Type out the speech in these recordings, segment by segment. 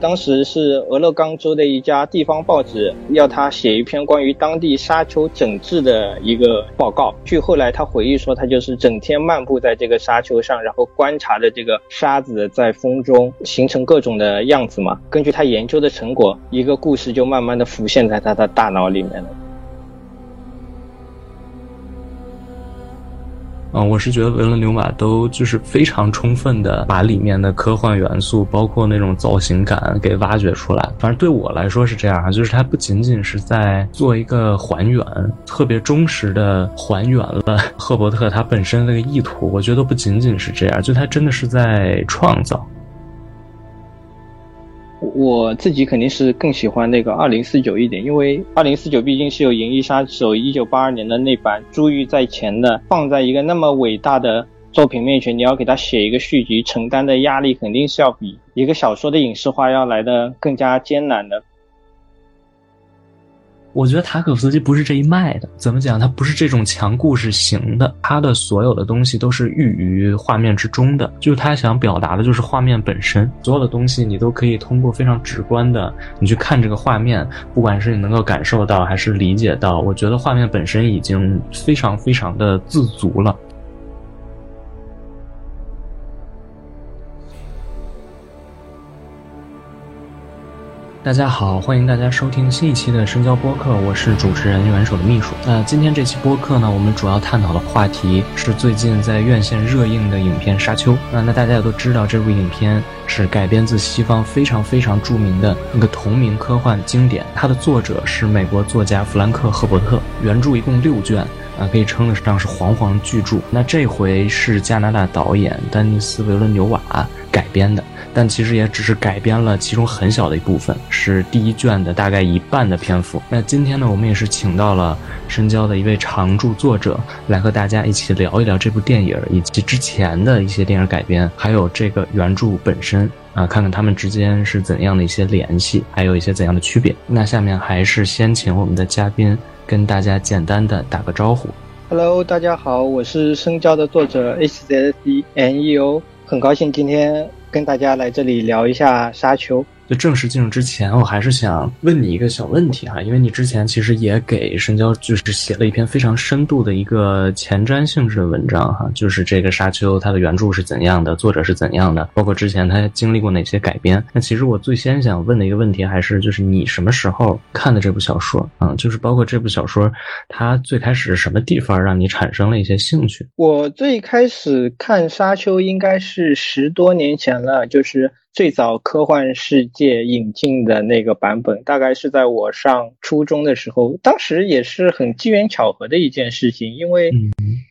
当时是俄勒冈州的一家地方报纸要他写一篇关于当地沙丘整治的一个报告。据后来他回忆说，他就是整天漫步在这个沙丘上，然后观察着这个沙子在风中形成各种的样子嘛。根据他研究的成果，一个故事就慢慢的浮现在他的大脑里面了。嗯，我是觉得维伦纽瓦都就是非常充分的把里面的科幻元素，包括那种造型感给挖掘出来。反正对我来说是这样，就是它不仅仅是在做一个还原，特别忠实的还原了赫伯特他本身那个意图。我觉得不仅仅是这样，就他真的是在创造。我自己肯定是更喜欢那个二零四九一点，因为二零四九毕竟是有《银翼杀手》一九八二年的那版珠玉在前的，放在一个那么伟大的作品面前，你要给他写一个续集，承担的压力肯定是要比一个小说的影视化要来的更加艰难的。我觉得塔可夫斯基不是这一脉的，怎么讲？他不是这种强故事型的，他的所有的东西都是寓于画面之中的。就是他想表达的，就是画面本身，所有的东西你都可以通过非常直观的，你去看这个画面，不管是你能够感受到还是理解到，我觉得画面本身已经非常非常的自足了。大家好，欢迎大家收听新一期的深交播客，我是主持人元首的秘书。那今天这期播客呢，我们主要探讨的话题是最近在院线热映的影片《沙丘》。那那大家也都知道，这部影片是改编自西方非常非常著名的那个同名科幻经典，它的作者是美国作家弗兰克·赫伯特，原著一共六卷，啊，可以称得上是煌煌巨著。那这回是加拿大导演丹尼斯·维伦纽瓦改编的。但其实也只是改编了其中很小的一部分，是第一卷的大概一半的篇幅。那今天呢，我们也是请到了深交的一位常驻作者来和大家一起聊一聊这部电影以及之前的一些电影改编，还有这个原著本身啊，看看他们之间是怎样的一些联系，还有一些怎样的区别。那下面还是先请我们的嘉宾跟大家简单的打个招呼。Hello，大家好，我是深交的作者 H Z C N E O，很高兴今天。跟大家来这里聊一下沙丘。就正式进入之前，我还是想问你一个小问题哈，因为你之前其实也给深交就是写了一篇非常深度的一个前瞻性质的文章哈，就是这个沙丘它的原著是怎样的，作者是怎样的，包括之前他经历过哪些改编。那其实我最先想问的一个问题还是就是你什么时候看的这部小说啊？就是包括这部小说它最开始是什么地方让你产生了一些兴趣？我最开始看沙丘应该是十多年前了，就是。最早科幻世界引进的那个版本，大概是在我上初中的时候，当时也是很机缘巧合的一件事情，因为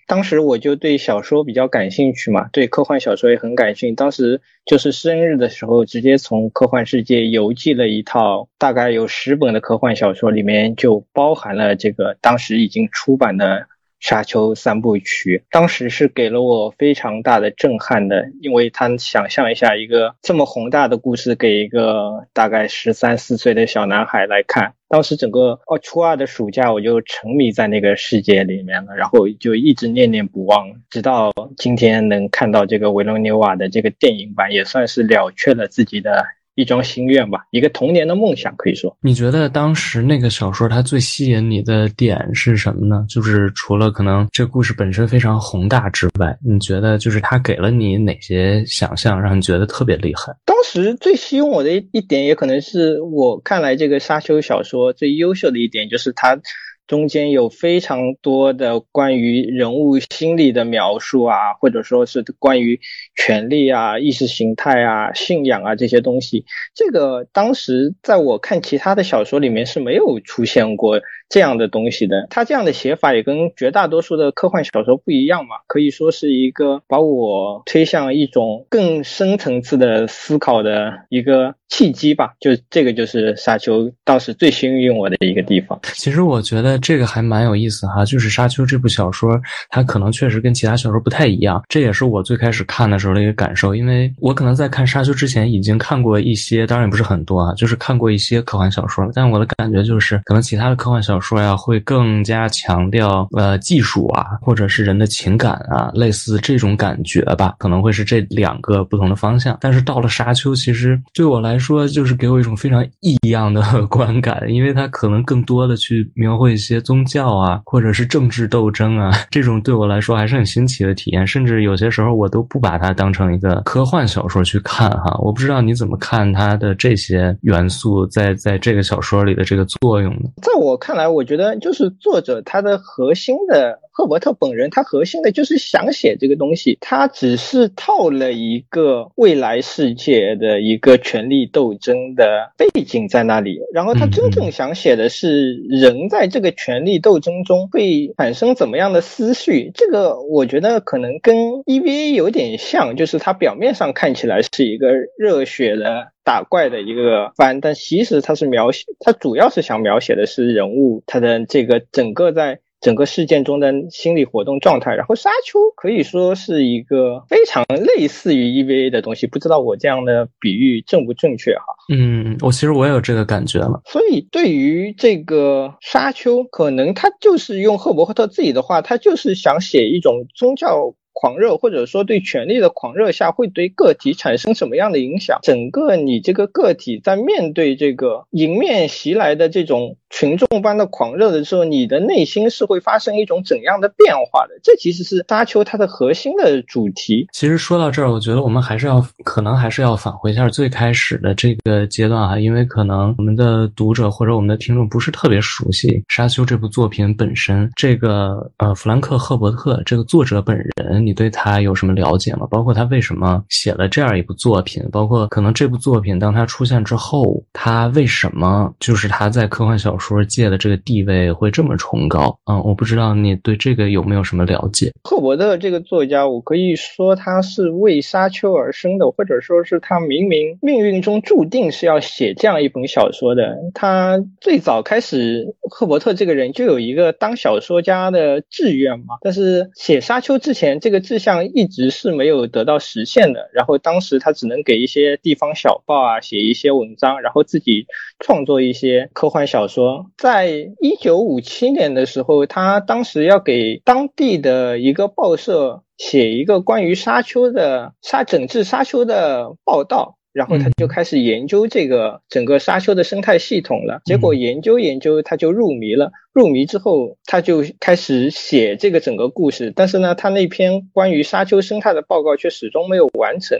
当时我就对小说比较感兴趣嘛，对科幻小说也很感兴趣。当时就是生日的时候，直接从科幻世界邮寄了一套大概有十本的科幻小说，里面就包含了这个当时已经出版的。沙丘三部曲当时是给了我非常大的震撼的，因为他想象一下一个这么宏大的故事给一个大概十三四岁的小男孩来看，当时整个哦初二的暑假我就沉迷在那个世界里面了，然后就一直念念不忘，直到今天能看到这个维罗纽瓦的这个电影版，也算是了却了自己的。一桩心愿吧，一个童年的梦想，可以说。你觉得当时那个小说它最吸引你的点是什么呢？就是除了可能这故事本身非常宏大之外，你觉得就是它给了你哪些想象，让你觉得特别厉害？当时最吸引我的一点，也可能是我看来这个沙丘小说最优秀的一点，就是它。中间有非常多的关于人物心理的描述啊，或者说是关于权力啊、意识形态啊、信仰啊这些东西。这个当时在我看其他的小说里面是没有出现过这样的东西的。他这样的写法也跟绝大多数的科幻小说不一样嘛，可以说是一个把我推向一种更深层次的思考的一个契机吧。就这个就是沙丘当时最吸引我的一个地方。其实我觉得。这个还蛮有意思哈，就是《沙丘》这部小说，它可能确实跟其他小说不太一样，这也是我最开始看的时候的一个感受。因为我可能在看《沙丘》之前已经看过一些，当然也不是很多啊，就是看过一些科幻小说。但我的感觉就是，可能其他的科幻小说呀，会更加强调呃技术啊，或者是人的情感啊，类似这种感觉吧，可能会是这两个不同的方向。但是到了《沙丘》，其实对我来来说，就是给我一种非常异样的 观感，因为它可能更多的去描绘一些宗教啊，或者是政治斗争啊，这种对我来说还是很新奇的体验。甚至有些时候，我都不把它当成一个科幻小说去看哈。我不知道你怎么看它的这些元素在在这个小说里的这个作用呢？在我看来，我觉得就是作者他的核心的。赫伯特本人，他核心的就是想写这个东西，他只是套了一个未来世界的一个权力斗争的背景在那里，然后他真正想写的是人在这个权力斗争中会产生怎么样的思绪。这个我觉得可能跟 EVA 有点像，就是它表面上看起来是一个热血的打怪的一个番，但其实它是描写，它主要是想描写的是人物他的这个整个在。整个事件中的心理活动状态，然后沙丘可以说是一个非常类似于 EVA 的东西，不知道我这样的比喻正不正确哈？嗯，我其实我也有这个感觉了。所以对于这个沙丘，可能他就是用赫伯特自己的话，他就是想写一种宗教。狂热或者说对权力的狂热下会对个体产生什么样的影响？整个你这个个体在面对这个迎面袭来的这种群众般的狂热的时候，你的内心是会发生一种怎样的变化的？这其实是沙丘它的核心的主题。其实说到这儿，我觉得我们还是要可能还是要返回一下最开始的这个阶段哈，因为可能我们的读者或者我们的听众不是特别熟悉沙丘这部作品本身。这个呃，弗兰克·赫伯特这个作者本人。你对他有什么了解吗？包括他为什么写了这样一部作品？包括可能这部作品当他出现之后，他为什么就是他在科幻小说说界的这个地位会这么崇高？嗯，我不知道你对这个有没有什么了解？赫伯特这个作家，我可以说他是为沙丘而生的，或者说是他明明命运中注定是要写这样一本小说的。他最早开始，赫伯特这个人就有一个当小说家的志愿嘛，但是写沙丘之前这个。志向一直是没有得到实现的，然后当时他只能给一些地方小报啊写一些文章，然后自己创作一些科幻小说。在一九五七年的时候，他当时要给当地的一个报社写一个关于沙丘的沙整治沙丘的报道。然后他就开始研究这个整个沙丘的生态系统了。结果研究研究，他就入迷了。入迷之后，他就开始写这个整个故事。但是呢，他那篇关于沙丘生态的报告却始终没有完成。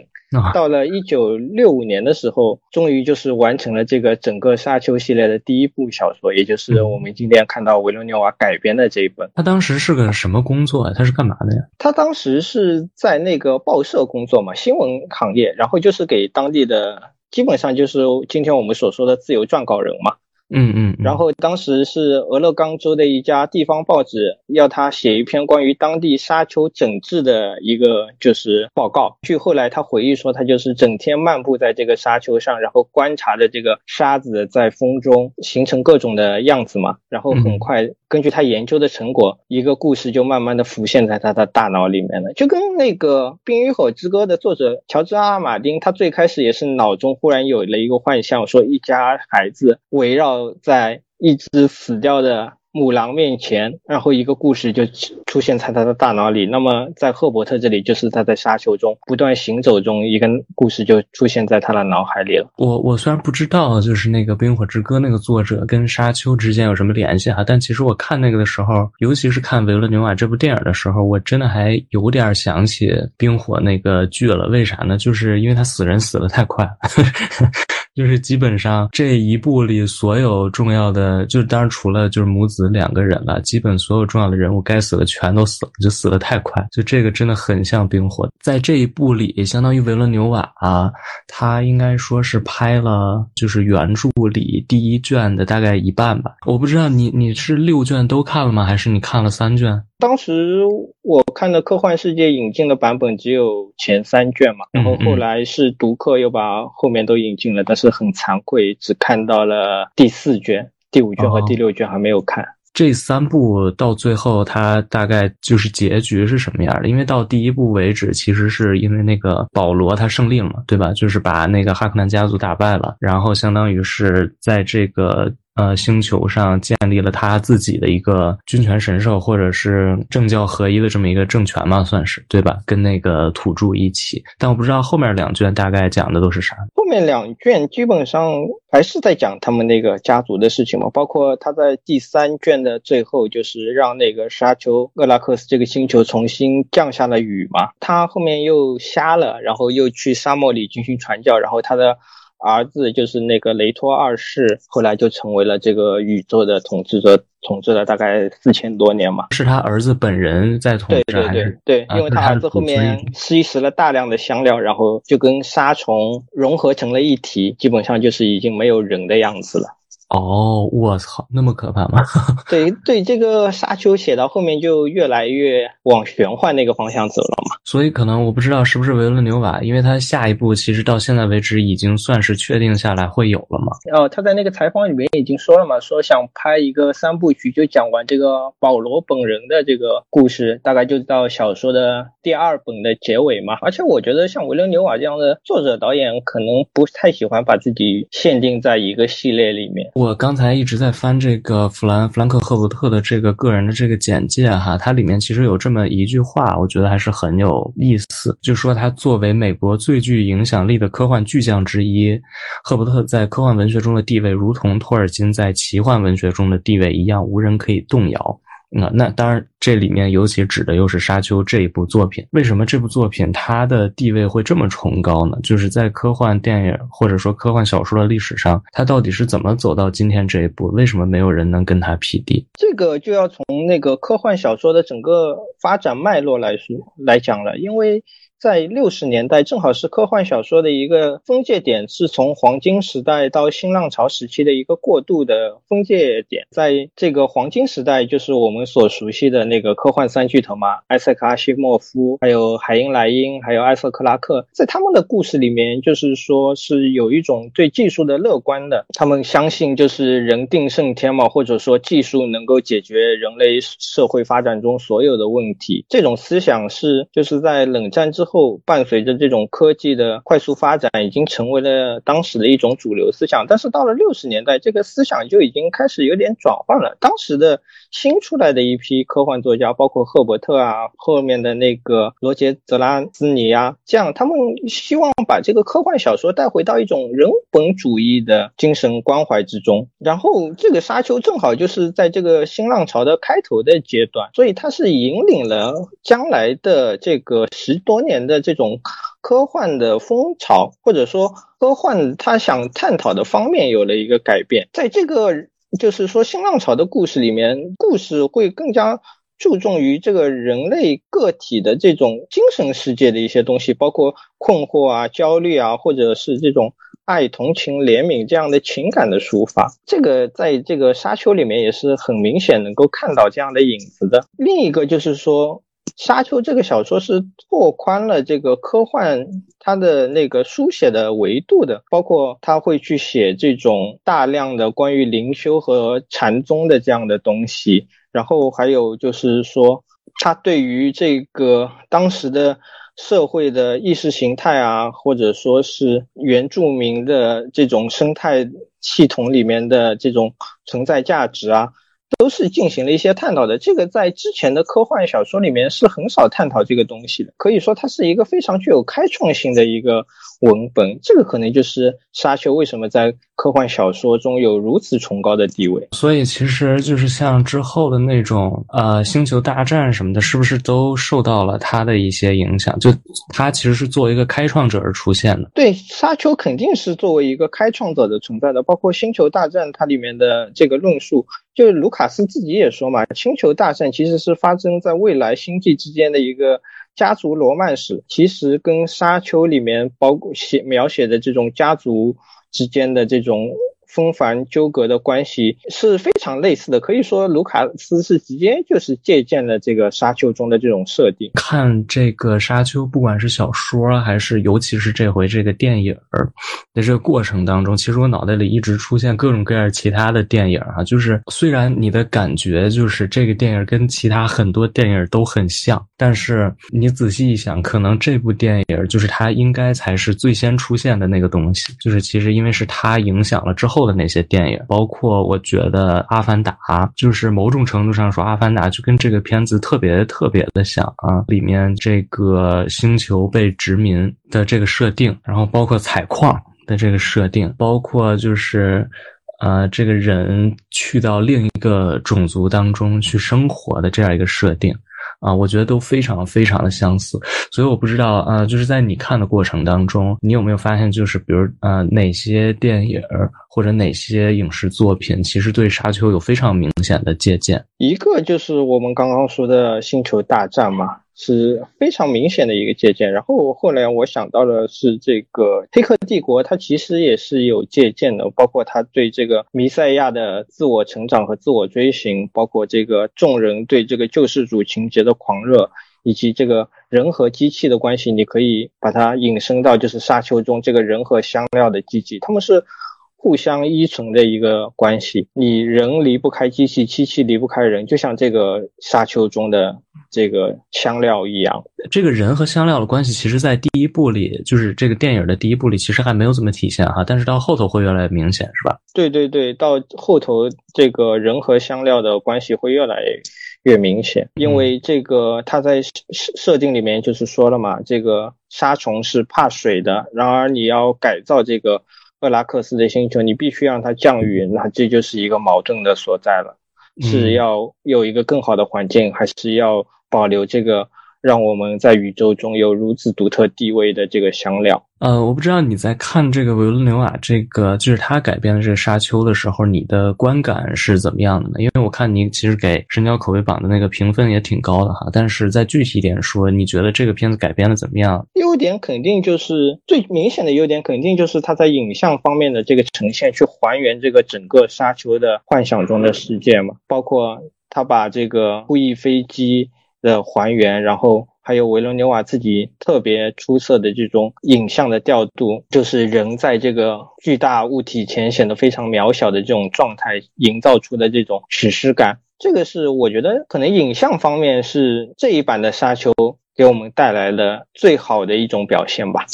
到了一九六五年的时候，终于就是完成了这个整个沙丘系列的第一部小说，也就是我们今天看到维罗纽瓦改编的这一本。他当时是个什么工作啊？他是干嘛的呀？他当时是在那个报社工作嘛，新闻行业，然后就是给当地的，基本上就是今天我们所说的自由撰稿人嘛。嗯嗯，然后当时是俄勒冈州的一家地方报纸要他写一篇关于当地沙丘整治的一个就是报告。据后来他回忆说，他就是整天漫步在这个沙丘上，然后观察着这个沙子在风中形成各种的样子嘛。然后很快根据他研究的成果，一个故事就慢慢的浮现在他的大脑里面了。就跟那个《冰与火之歌》的作者乔治阿尔马丁，他最开始也是脑中忽然有了一个幻象，说一家孩子围绕。在一只死掉的母狼面前，然后一个故事就出现在他的大脑里。那么在赫伯特这里，就是他在沙丘中不断行走中，一个故事就出现在他的脑海里了。我我虽然不知道，就是那个《冰火之歌》那个作者跟沙丘之间有什么联系哈，但其实我看那个的时候，尤其是看维伦纽瓦这部电影的时候，我真的还有点想起冰火那个剧了。为啥呢？就是因为他死人死的太快。就是基本上这一部里所有重要的，就当然除了就是母子两个人了，基本所有重要的人物该死的全都死了，就死的太快。就这个真的很像冰火，在这一部里，相当于维伦纽瓦啊，他应该说是拍了就是原著里第一卷的大概一半吧。我不知道你你是六卷都看了吗？还是你看了三卷？当时我看的科幻世界引进的版本只有前三卷嘛，然后后来是读客又把后面都引进了，但是很惭愧，只看到了第四卷、第五卷和第六卷还没有看。这三部到最后，它大概就是结局是什么样的？因为到第一部为止，其实是因为那个保罗他胜利了嘛，对吧？就是把那个哈克南家族打败了，然后相当于是在这个。呃星球上建立了他自己的一个君权神授，或者是政教合一的这么一个政权嘛，算是对吧？跟那个土著一起，但我不知道后面两卷大概讲的都是啥。后面两卷基本上还是在讲他们那个家族的事情嘛，包括他在第三卷的最后，就是让那个沙丘厄拉克斯这个星球重新降下了雨嘛，他后面又瞎了，然后又去沙漠里进行传教，然后他的。儿子就是那个雷托二世，后来就成为了这个宇宙的统治者，统治了大概四千多年嘛。是他儿子本人在统治，对对对对，因为他儿子后面吸食了大量的香料，然后就跟沙虫融合成了一体，基本上就是已经没有人的样子了。哦，我操，那么可怕吗？对 对，这个沙丘写到后面就越来越往玄幻那个方向走了嘛。所以可能我不知道是不是维伦纽瓦，因为他下一步其实到现在为止已经算是确定下来会有了嘛。哦，他在那个采访里面已经说了嘛，说想拍一个三部曲，就讲完这个保罗本人的这个故事，大概就到小说的第二本的结尾嘛。而且我觉得像维伦纽瓦这样的作者导演，可能不太喜欢把自己限定在一个系列里面。我我刚才一直在翻这个弗兰弗兰克赫伯特的这个个人的这个简介哈，它里面其实有这么一句话，我觉得还是很。有意思，就说他作为美国最具影响力的科幻巨匠之一，赫伯特在科幻文学中的地位，如同托尔金在奇幻文学中的地位一样，无人可以动摇。那那当然，这里面尤其指的又是《沙丘》这一部作品。为什么这部作品它的地位会这么崇高呢？就是在科幻电影或者说科幻小说的历史上，它到底是怎么走到今天这一步？为什么没有人能跟它匹敌？这个就要从那个科幻小说的整个发展脉络来说来讲了，因为。在六十年代，正好是科幻小说的一个分界点，是从黄金时代到新浪潮时期的一个过渡的分界点。在这个黄金时代，就是我们所熟悉的那个科幻三巨头嘛，艾塞克·阿西莫夫，还有海因莱因，还有艾瑟·克拉克。在他们的故事里面，就是说是有一种对技术的乐观的，他们相信就是人定胜天嘛，或者说技术能够解决人类社会发展中所有的问题。这种思想是就是在冷战之后。伴随着这种科技的快速发展，已经成为了当时的一种主流思想。但是到了六十年代，这个思想就已经开始有点转换了。当时的新出来的一批科幻作家，包括赫伯特啊，后面的那个罗杰·泽拉斯尼啊，这样他们希望把这个科幻小说带回到一种人本主义的精神关怀之中。然后这个沙丘正好就是在这个新浪潮的开头的阶段，所以它是引领了将来的这个十多年。的这种科幻的风潮，或者说科幻他想探讨的方面有了一个改变，在这个就是说新浪潮的故事里面，故事会更加注重于这个人类个体的这种精神世界的一些东西，包括困惑啊、焦虑啊，或者是这种爱、同情、怜悯这样的情感的抒发。这个在这个沙丘里面也是很明显能够看到这样的影子的。另一个就是说。沙丘这个小说是拓宽了这个科幻它的那个书写的维度的，包括他会去写这种大量的关于灵修和禅宗的这样的东西，然后还有就是说，他对于这个当时的社会的意识形态啊，或者说是原住民的这种生态系统里面的这种存在价值啊。都是进行了一些探讨的，这个在之前的科幻小说里面是很少探讨这个东西的，可以说它是一个非常具有开创性的一个文本，这个可能就是沙丘为什么在。科幻小说中有如此崇高的地位，所以其实就是像之后的那种呃星球大战什么的，是不是都受到了他的一些影响？就他其实是作为一个开创者而出现的。对，沙丘肯定是作为一个开创者的存在的，包括星球大战它里面的这个论述，就是卢卡斯自己也说嘛，星球大战其实是发生在未来星际之间的一个家族罗曼史，其实跟沙丘里面包括写描写的这种家族。之间的这种。纷繁纠葛的关系是非常类似的，可以说卢卡斯是直接就是借鉴了这个沙丘中的这种设定。看这个沙丘，不管是小说还是尤其是这回这个电影的这个过程当中，其实我脑袋里一直出现各种各样其他的电影啊。就是虽然你的感觉就是这个电影跟其他很多电影都很像，但是你仔细一想，可能这部电影就是它应该才是最先出现的那个东西。就是其实因为是它影响了之后。的那些电影，包括我觉得《阿凡达》，就是某种程度上说，《阿凡达》就跟这个片子特别特别的像啊，里面这个星球被殖民的这个设定，然后包括采矿的这个设定，包括就是。呃，这个人去到另一个种族当中去生活的这样一个设定，啊，我觉得都非常非常的相似。所以我不知道，啊，就是在你看的过程当中，你有没有发现，就是比如呃，哪些电影或者哪些影视作品，其实对《沙丘》有非常明显的借鉴。一个就是我们刚刚说的《星球大战》嘛。是非常明显的一个借鉴。然后后来我想到的是这个《黑客帝国》，它其实也是有借鉴的，包括他对这个弥赛亚的自我成长和自我追寻，包括这个众人对这个救世主情节的狂热，以及这个人和机器的关系，你可以把它引申到就是沙丘中这个人和香料的机器，他们是。互相依存的一个关系，你人离不开机器，机器离不开人，就像这个沙丘中的这个香料一样。这个人和香料的关系，其实，在第一部里，就是这个电影的第一部里，其实还没有怎么体现哈。但是到后头会越来越明显，是吧？对对对，到后头这个人和香料的关系会越来越明显，因为这个他在设设定里面就是说了嘛，这个沙虫是怕水的，然而你要改造这个。赫拉克斯的星球，你必须让它降雨，那这就是一个矛盾的所在了，是要有一个更好的环境，还是要保留这个？让我们在宇宙中有如此独特地位的这个香料。呃，我不知道你在看这个维伦纽瓦这个就是他改编的这个沙丘的时候，你的观感是怎么样的呢？因为我看你其实给神交口碑榜的那个评分也挺高的哈。但是再具体一点说，你觉得这个片子改编的怎么样？优点肯定就是最明显的优点，肯定就是它在影像方面的这个呈现，去还原这个整个沙丘的幻想中的世界嘛。包括他把这个布翼飞机。的还原，然后还有维伦纽瓦自己特别出色的这种影像的调度，就是人在这个巨大物体前显得非常渺小的这种状态，营造出的这种史诗感，这个是我觉得可能影像方面是这一版的沙丘。给我们带来的最好的一种表现吧。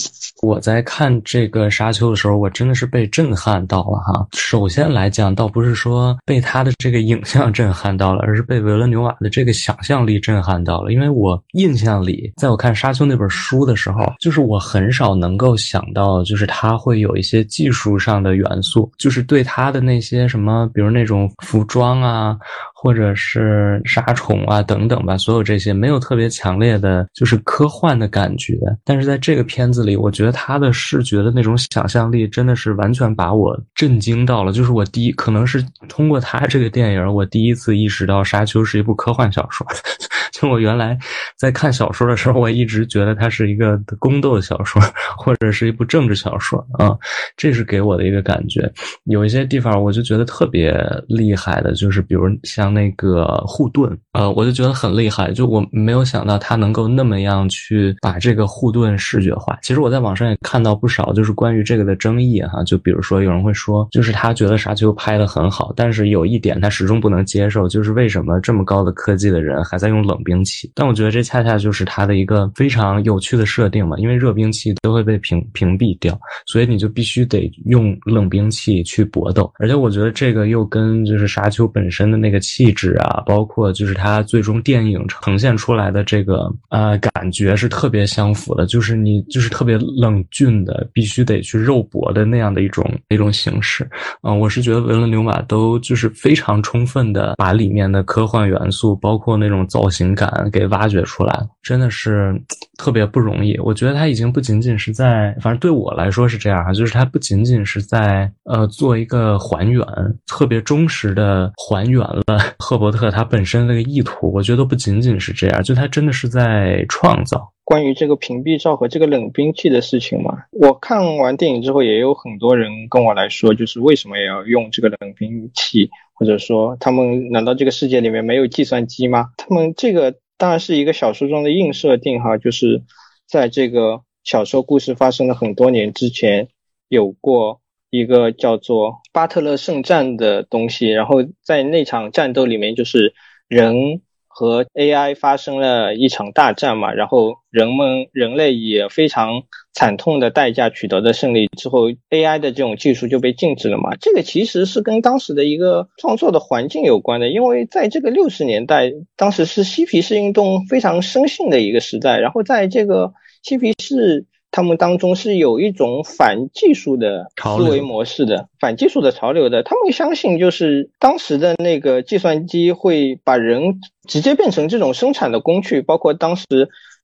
我在看这个沙丘的时候，我真的是被震撼到了哈。首先来讲，倒不是说被他的这个影像震撼到了，而是被维伦纽瓦的这个想象力震撼到了。因为我印象里，在我看沙丘那本书的时候，就是我很少能够想到，就是他会有一些技术上的元素，就是对他的那些什么，比如那种服装啊。或者是杀虫啊等等吧，所有这些没有特别强烈的，就是科幻的感觉。但是在这个片子里，我觉得他的视觉的那种想象力真的是完全把我震惊到了。就是我第一，可能是通过他这个电影，我第一次意识到《沙丘》是一部科幻小说。就我原来在看小说的时候，我一直觉得它是一个宫斗小说，或者是一部政治小说啊。这是给我的一个感觉。有一些地方我就觉得特别厉害的，就是比如像。那个护盾，呃，我就觉得很厉害，就我没有想到他能够那么样去把这个护盾视觉化。其实我在网上也看到不少，就是关于这个的争议哈。就比如说有人会说，就是他觉得沙丘拍的很好，但是有一点他始终不能接受，就是为什么这么高的科技的人还在用冷兵器？但我觉得这恰恰就是它的一个非常有趣的设定嘛，因为热兵器都会被屏屏蔽掉，所以你就必须得用冷兵器去搏斗。而且我觉得这个又跟就是沙丘本身的那个气。质啊，包括就是它最终电影呈现出来的这个呃感觉是特别相符的，就是你就是特别冷峻的，必须得去肉搏的那样的一种一种形式。嗯，我是觉得维伦纽瓦都就是非常充分的把里面的科幻元素，包括那种造型感给挖掘出来了，真的是特别不容易。我觉得他已经不仅仅是在，反正对我来说是这样哈，就是他不仅仅是在呃做一个还原，特别忠实的还原了。赫伯特他本身那个意图，我觉得不仅仅是这样，就他真的是在创造关于这个屏蔽罩和这个冷兵器的事情嘛。我看完电影之后，也有很多人跟我来说，就是为什么也要用这个冷兵器，或者说他们难道这个世界里面没有计算机吗？他们这个当然是一个小说中的硬设定哈，就是在这个小说故事发生了很多年之前有过。一个叫做巴特勒圣战的东西，然后在那场战斗里面，就是人和 AI 发生了一场大战嘛，然后人们人类以非常惨痛的代价取得的胜利之后，AI 的这种技术就被禁止了嘛。这个其实是跟当时的一个创作的环境有关的，因为在这个六十年代，当时是嬉皮士运动非常生性的一个时代，然后在这个嬉皮士。他们当中是有一种反技术的思维模式的，反技术的潮流的。他们相信，就是当时的那个计算机会把人直接变成这种生产的工具。包括当时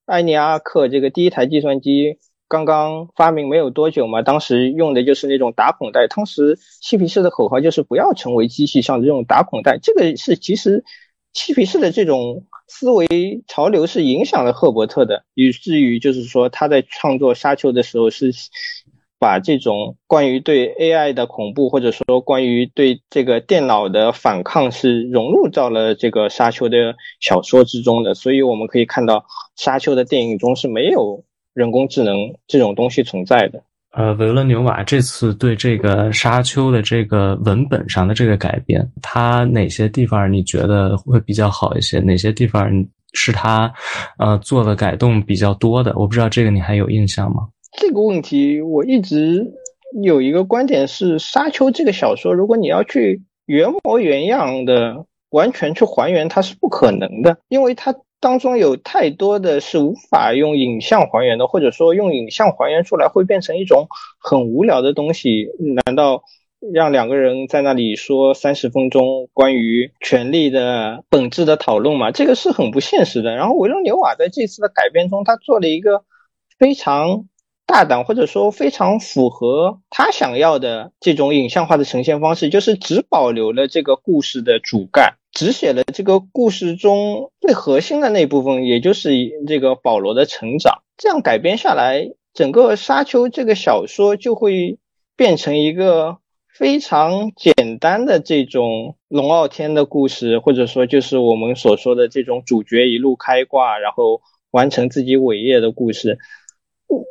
埃尼阿克这个第一台计算机刚刚发明没有多久嘛，当时用的就是那种打孔带。当时嬉皮士的口号就是不要成为机器上的这种打孔带。这个是其实嬉皮士的这种。思维潮流是影响了赫伯特的，以至于就是说他在创作《沙丘》的时候是把这种关于对 AI 的恐怖，或者说关于对这个电脑的反抗，是融入到了这个《沙丘》的小说之中的。所以我们可以看到，《沙丘》的电影中是没有人工智能这种东西存在的。呃，维伦纽瓦这次对这个《沙丘》的这个文本上的这个改编，他哪些地方你觉得会比较好一些？哪些地方是他呃做的改动比较多的？我不知道这个你还有印象吗？这个问题我一直有一个观点是，《沙丘》这个小说，如果你要去原模原样的完全去还原，它是不可能的，因为它。当中有太多的是无法用影像还原的，或者说用影像还原出来会变成一种很无聊的东西。难道让两个人在那里说三十分钟关于权力的本质的讨论吗？这个是很不现实的。然后维伦纽瓦在这次的改编中，他做了一个非常大胆，或者说非常符合他想要的这种影像化的呈现方式，就是只保留了这个故事的主干。只写了这个故事中最核心的那部分，也就是这个保罗的成长。这样改编下来，整个《沙丘》这个小说就会变成一个非常简单的这种龙傲天的故事，或者说就是我们所说的这种主角一路开挂，然后完成自己伟业的故事。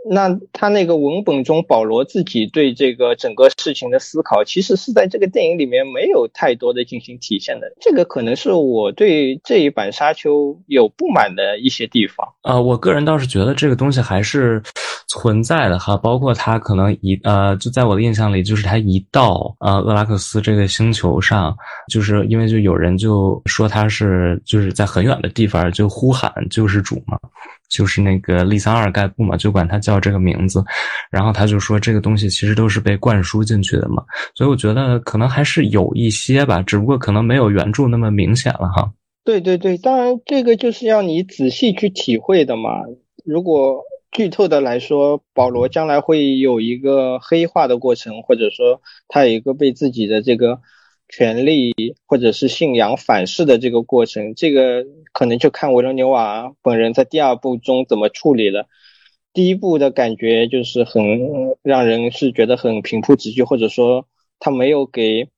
那他那个文本中，保罗自己对这个整个事情的思考，其实是在这个电影里面没有太多的进行体现的。这个可能是我对这一版《沙丘》有不满的一些地方。呃，我个人倒是觉得这个东西还是存在的哈，包括他可能一呃，就在我的印象里，就是他一到呃厄拉克斯这个星球上，就是因为就有人就说他是就是在很远的地方就呼喊救世主嘛。就是那个利桑尔盖布嘛，就管他叫这个名字，然后他就说这个东西其实都是被灌输进去的嘛，所以我觉得可能还是有一些吧，只不过可能没有原著那么明显了哈。对对对，当然这个就是要你仔细去体会的嘛。如果剧透的来说，保罗将来会有一个黑化的过程，或者说他有一个被自己的这个。权力或者是信仰反噬的这个过程，这个可能就看维罗纽瓦本人在第二部中怎么处理了。第一部的感觉就是很让人是觉得很平铺直叙，或者说他没有给。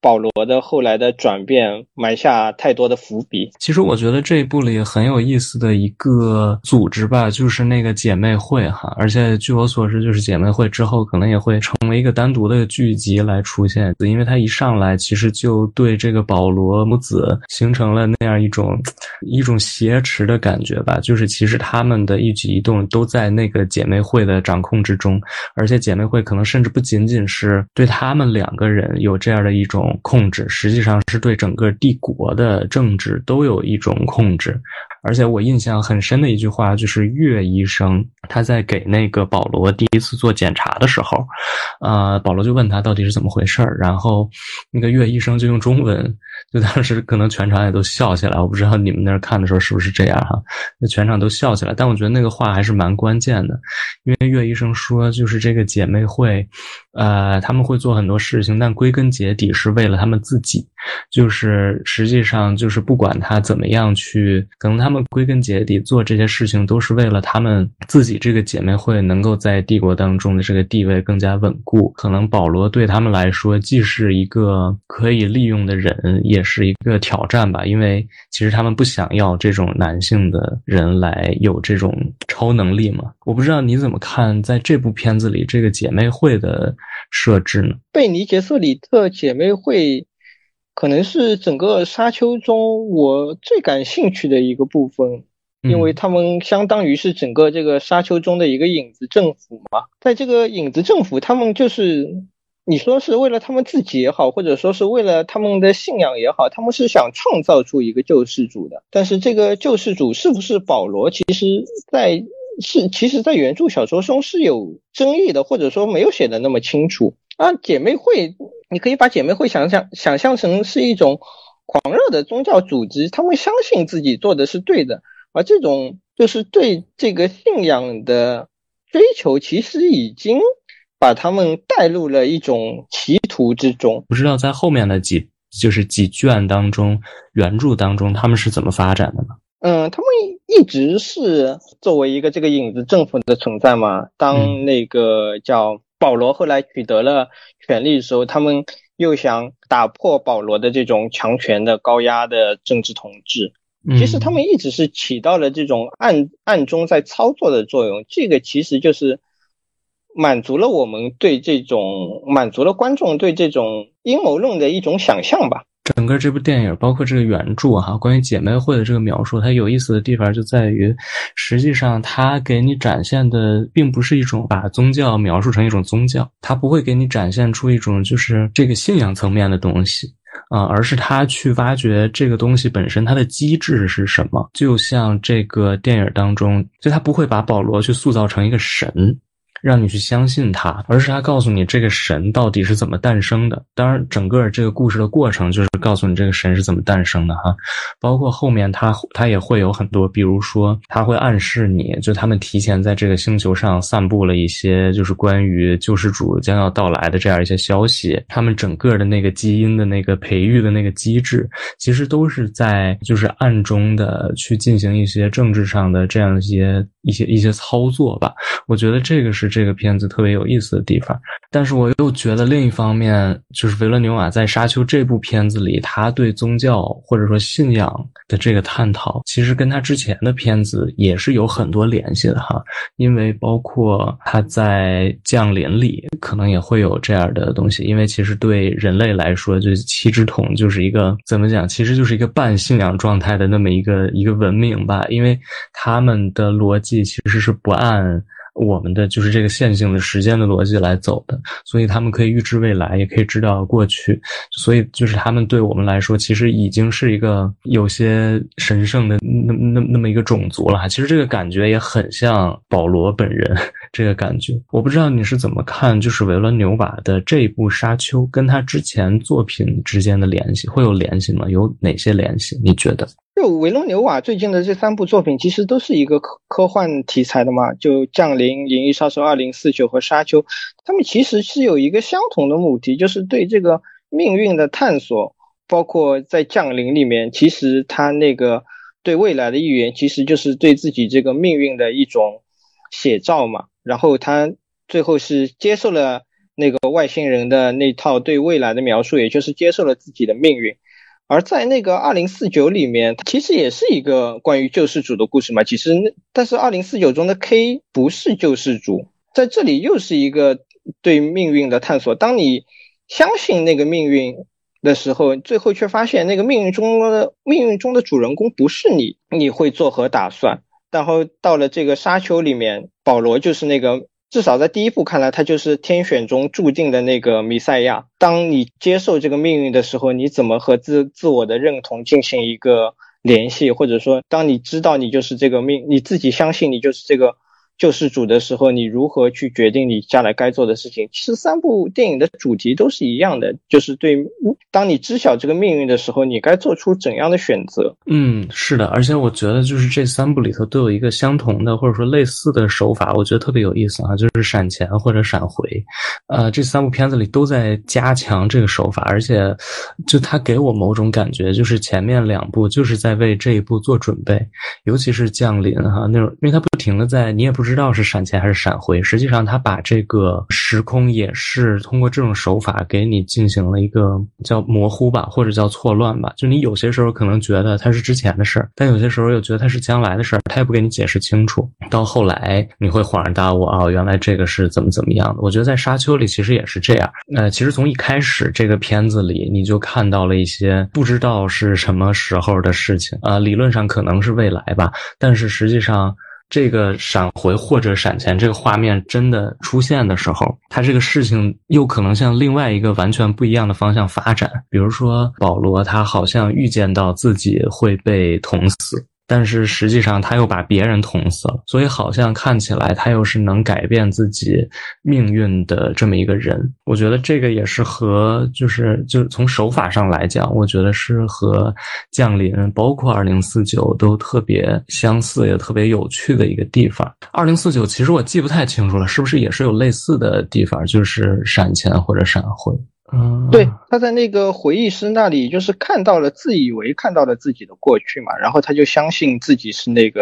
保罗的后来的转变埋下太多的伏笔。其实我觉得这一部里很有意思的一个组织吧，就是那个姐妹会哈。而且据我所知，就是姐妹会之后可能也会成为一个单独的剧集来出现，因为他一上来其实就对这个保罗母子形成了那样一种一种挟持的感觉吧。就是其实他们的一举一动都在那个姐妹会的掌控之中，而且姐妹会可能甚至不仅仅是对他们两个人有这样的一种。控制实际上是对整个帝国的政治都有一种控制，而且我印象很深的一句话就是岳医生他在给那个保罗第一次做检查的时候，呃，保罗就问他到底是怎么回事儿，然后那个岳医生就用中文，就当时可能全场也都笑起来，我不知道你们那儿看的时候是不是这样哈，那全场都笑起来，但我觉得那个话还是蛮关键的，因为岳医生说就是这个姐妹会，呃，他们会做很多事情，但归根结底是。为了他们自己，就是实际上就是不管他怎么样去，可能他们归根结底做这些事情都是为了他们自己这个姐妹会能够在帝国当中的这个地位更加稳固。可能保罗对他们来说既是一个可以利用的人，也是一个挑战吧。因为其实他们不想要这种男性的人来有这种超能力嘛。我不知道你怎么看，在这部片子里这个姐妹会的设置呢？贝尼杰瑟里特姐妹会。可能是整个沙丘中我最感兴趣的一个部分，因为他们相当于是整个这个沙丘中的一个影子政府嘛，在这个影子政府，他们就是你说是为了他们自己也好，或者说是为了他们的信仰也好，他们是想创造出一个救世主的，但是这个救世主是不是保罗，其实在。是，其实，在原著小说中是有争议的，或者说没有写的那么清楚啊。姐妹会，你可以把姐妹会想象想象成是一种狂热的宗教组织，他们相信自己做的是对的，而这种就是对这个信仰的追求，其实已经把他们带入了一种歧途之中。不知道在后面的几就是几卷当中，原著当中他们是怎么发展的呢？嗯，他们一直是作为一个这个影子政府的存在嘛。当那个叫保罗后来取得了权力的时候，他们又想打破保罗的这种强权的高压的政治统治。其实他们一直是起到了这种暗暗中在操作的作用。这个其实就是满足了我们对这种满足了观众对这种阴谋论的一种想象吧。整个这部电影，包括这个原著哈，关于姐妹会的这个描述，它有意思的地方就在于，实际上它给你展现的并不是一种把宗教描述成一种宗教，它不会给你展现出一种就是这个信仰层面的东西啊，而是他去挖掘这个东西本身它的机制是什么。就像这个电影当中，就他不会把保罗去塑造成一个神。让你去相信他，而是他告诉你这个神到底是怎么诞生的。当然，整个这个故事的过程就是告诉你这个神是怎么诞生的哈。包括后面他他也会有很多，比如说他会暗示你就他们提前在这个星球上散布了一些就是关于救世主将要到来的这样一些消息。他们整个的那个基因的那个培育的那个机制，其实都是在就是暗中的去进行一些政治上的这样一些一些一些操作吧。我觉得这个是。这个片子特别有意思的地方，但是我又觉得另一方面，就是维伦纽瓦在《沙丘》这部片子里，他对宗教或者说信仰的这个探讨，其实跟他之前的片子也是有很多联系的哈。因为包括他在《降临》里，可能也会有这样的东西。因为其实对人类来说，就是七只桶就是一个怎么讲，其实就是一个半信仰状态的那么一个一个文明吧。因为他们的逻辑其实是不按。我们的就是这个线性的时间的逻辑来走的，所以他们可以预知未来，也可以知道过去，所以就是他们对我们来说，其实已经是一个有些神圣的那那那么一个种族了。其实这个感觉也很像保罗本人这个感觉。我不知道你是怎么看，就是维伦纽瓦的这一部《沙丘》跟他之前作品之间的联系会有联系吗？有哪些联系？你觉得？就维罗纽瓦最近的这三部作品，其实都是一个科科幻题材的嘛，就《降临》《银翼杀手二零四九》和《沙丘》，他们其实是有一个相同的目的，就是对这个命运的探索。包括在《降临》里面，其实他那个对未来的预言，其实就是对自己这个命运的一种写照嘛。然后他最后是接受了那个外星人的那套对未来的描述，也就是接受了自己的命运。而在那个二零四九里面，其实也是一个关于救世主的故事嘛。其实那，但是二零四九中的 K 不是救世主，在这里又是一个对命运的探索。当你相信那个命运的时候，最后却发现那个命运中的命运中的主人公不是你，你会作何打算？然后到了这个沙丘里面，保罗就是那个。至少在第一部看来，他就是天选中注定的那个弥赛亚。当你接受这个命运的时候，你怎么和自自我的认同进行一个联系？或者说，当你知道你就是这个命，你自己相信你就是这个。救世主的时候，你如何去决定你将来该做的事情？其实三部电影的主题都是一样的，就是对，当你知晓这个命运的时候，你该做出怎样的选择？嗯，是的，而且我觉得就是这三部里头都有一个相同的或者说类似的手法，我觉得特别有意思啊，就是闪前或者闪回。呃，这三部片子里都在加强这个手法，而且就他给我某种感觉，就是前面两部就是在为这一部做准备，尤其是降临哈那种，因为他不停的在，你也不知。知道是闪前还是闪回。实际上，他把这个时空也是通过这种手法给你进行了一个叫模糊吧，或者叫错乱吧。就你有些时候可能觉得它是之前的事儿，但有些时候又觉得它是将来的事儿，他也不给你解释清楚。到后来你会恍然大悟啊，原来这个是怎么怎么样的。我觉得在沙丘里其实也是这样。呃，其实从一开始这个片子里你就看到了一些不知道是什么时候的事情啊，理论上可能是未来吧，但是实际上。这个闪回或者闪前这个画面真的出现的时候，他这个事情又可能向另外一个完全不一样的方向发展。比如说，保罗他好像预见到自己会被捅死。但是实际上，他又把别人捅死了，所以好像看起来他又是能改变自己命运的这么一个人。我觉得这个也是和就是就从手法上来讲，我觉得是和降临包括二零四九都特别相似，也特别有趣的一个地方。二零四九其实我记不太清楚了，是不是也是有类似的地方，就是闪前或者闪回？嗯，对，他在那个回忆师那里，就是看到了自以为看到了自己的过去嘛，然后他就相信自己是那个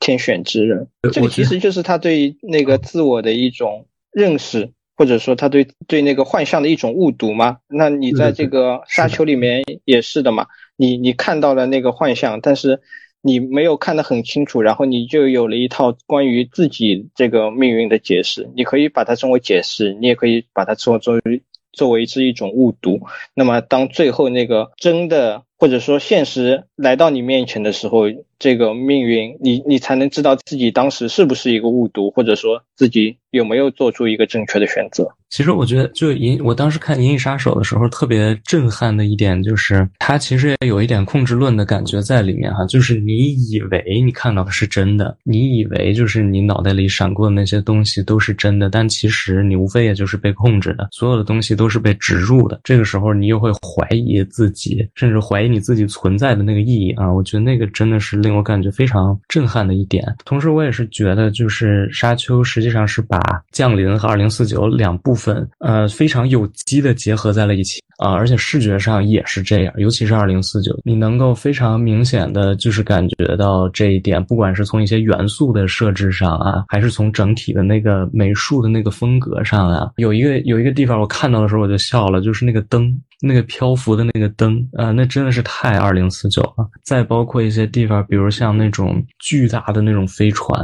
天选之人。这个其实就是他对那个自我的一种认识，或者说他对对那个幻象的一种误读嘛。那你在这个沙丘里面也是的嘛，你你看到了那个幻象，但是你没有看得很清楚，然后你就有了一套关于自己这个命运的解释。你可以把它称为解释，你也可以把它作作为。作为是一种误读，那么当最后那个真的或者说现实来到你面前的时候，这个命运你你才能知道自己当时是不是一个误读，或者说自己有没有做出一个正确的选择。其实我觉得，就银，我当时看《银翼杀手》的时候，特别震撼的一点就是，它其实也有一点控制论的感觉在里面哈。就是你以为你看到的是真的，你以为就是你脑袋里闪过的那些东西都是真的，但其实你无非也就是被控制的，所有的东西都是被植入的。这个时候，你又会怀疑自己，甚至怀疑你自己存在的那个意义啊。我觉得那个真的是令我感觉非常震撼的一点。同时，我也是觉得，就是《沙丘》实际上是把《降临》和《二零四九》两部。分呃非常有机的结合在了一起啊，而且视觉上也是这样，尤其是二零四九，你能够非常明显的就是感觉到这一点，不管是从一些元素的设置上啊，还是从整体的那个美术的那个风格上啊，有一个有一个地方我看到的时候我就笑了，就是那个灯。那个漂浮的那个灯啊，那真的是太二零四九了。再包括一些地方，比如像那种巨大的那种飞船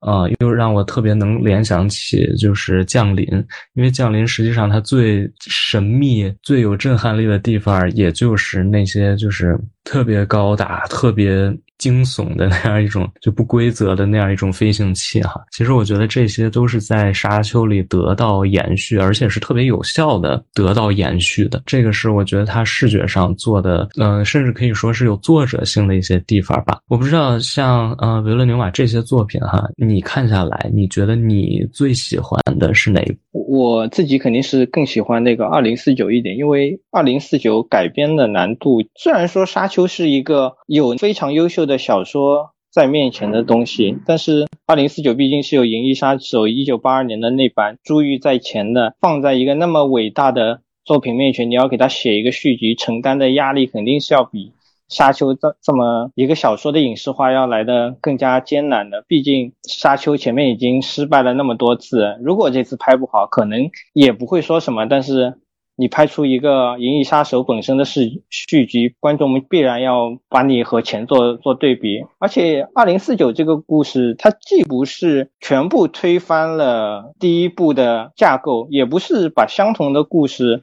啊，又让我特别能联想起就是降临，因为降临实际上它最神秘、最有震撼力的地方，也就是那些就是特别高大、特别。惊悚的那样一种就不规则的那样一种飞行器哈，其实我觉得这些都是在沙丘里得到延续，而且是特别有效的得到延续的。这个是我觉得它视觉上做的，嗯，甚至可以说是有作者性的一些地方吧。我不知道像呃维勒纽瓦这些作品哈，你看下来，你觉得你最喜欢的是哪一部？我自己肯定是更喜欢那个二零四九一点，因为二零四九改编的难度，虽然说沙丘是一个有非常优秀。的小说在面前的东西，但是二零四九毕竟是有《银翼杀手》一九八二年的那版珠玉在前的，放在一个那么伟大的作品面前，你要给他写一个续集，承担的压力肯定是要比沙丘这这么一个小说的影视化要来的更加艰难的。毕竟沙丘前面已经失败了那么多次，如果这次拍不好，可能也不会说什么，但是。你拍出一个《银翼杀手》本身的续续集，观众们必然要把你和前作做对比。而且，《二零四九》这个故事，它既不是全部推翻了第一部的架构，也不是把相同的故事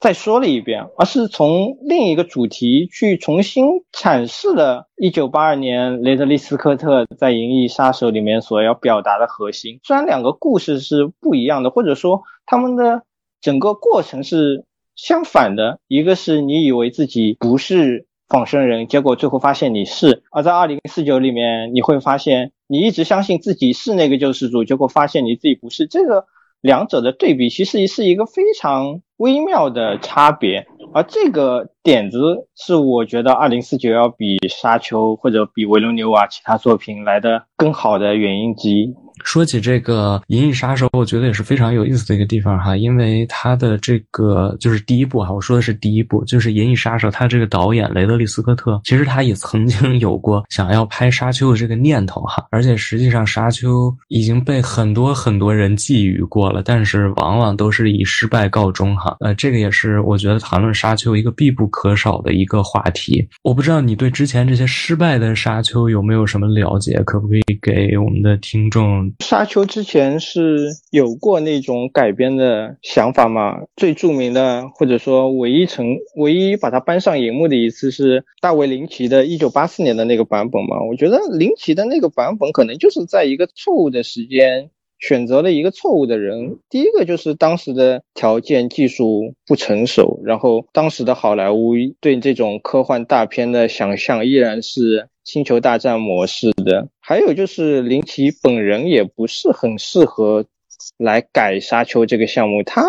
再说了一遍，而是从另一个主题去重新阐释了1982年雷德利·斯科特在《银翼杀手》里面所要表达的核心。虽然两个故事是不一样的，或者说他们的。整个过程是相反的，一个是你以为自己不是仿生人，结果最后发现你是；而在二零四九里面，你会发现你一直相信自己是那个救世主，结果发现你自己不是。这个两者的对比其实是一个非常微妙的差别，而这个点子是我觉得二零四九要比沙丘或者比维伦纽瓦其他作品来的更好的原因之一。说起这个《银翼杀手》，我觉得也是非常有意思的一个地方哈，因为他的这个就是第一部哈，我说的是第一部，就是《银翼杀手》，他这个导演雷德利·斯科特，其实他也曾经 有过想要拍《沙丘》的这个念头哈，而且实际上《沙丘》已经被很多很多人觊觎过了，但是往往都是以失败告终哈。呃，这个也是我觉得谈论《沙丘》一个必不可少的一个话题。我不知道你对之前这些失败的《沙丘》有没有什么了解，可不可以给我们的听众？沙丘之前是有过那种改编的想法吗？最著名的或者说唯一成唯一把它搬上荧幕的一次是大卫林奇的1984年的那个版本嘛？我觉得林奇的那个版本可能就是在一个错误的时间选择了一个错误的人。第一个就是当时的条件技术不成熟，然后当时的好莱坞对这种科幻大片的想象依然是。星球大战模式的，还有就是林奇本人也不是很适合来改沙丘这个项目。他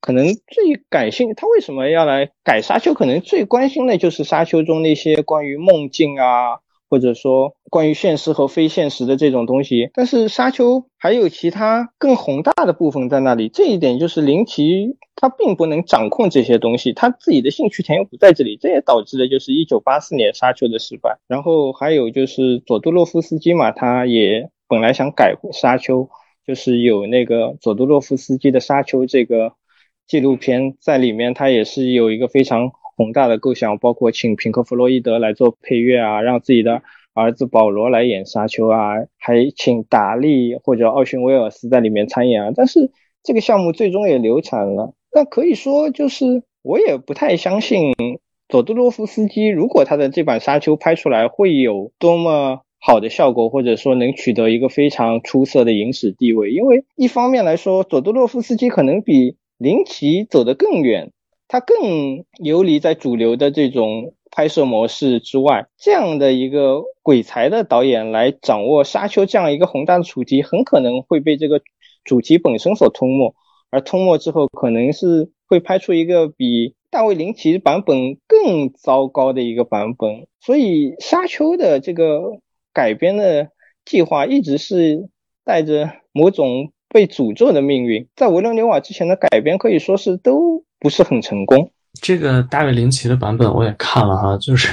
可能最感兴，他为什么要来改沙丘？可能最关心的就是沙丘中那些关于梦境啊。或者说关于现实和非现实的这种东西，但是沙丘还有其他更宏大的部分在那里。这一点就是林奇他并不能掌控这些东西，他自己的兴趣点又不在这里，这也导致了就是一九八四年沙丘的失败。然后还有就是佐杜洛夫斯基嘛，他也本来想改沙丘，就是有那个佐杜洛夫斯基的沙丘这个纪录片在里面，他也是有一个非常。宏大的构想包括请平克·弗洛伊德来做配乐啊，让自己的儿子保罗来演沙丘啊，还请达利或者奥逊·威尔斯在里面参演啊。但是这个项目最终也流产了。但可以说，就是我也不太相信佐杜洛夫斯基，如果他的这版沙丘拍出来会有多么好的效果，或者说能取得一个非常出色的影史地位。因为一方面来说，佐杜洛夫斯基可能比林奇走得更远。他更游离在主流的这种拍摄模式之外，这样的一个鬼才的导演来掌握《沙丘》这样一个宏大的主题，很可能会被这个主题本身所吞没，而吞没之后，可能是会拍出一个比大卫林奇版本更糟糕的一个版本。所以，《沙丘》的这个改编的计划一直是带着某种被诅咒的命运。在维伦纽瓦之前的改编，可以说是都。不是很成功。这个大卫林奇的版本我也看了哈，就是。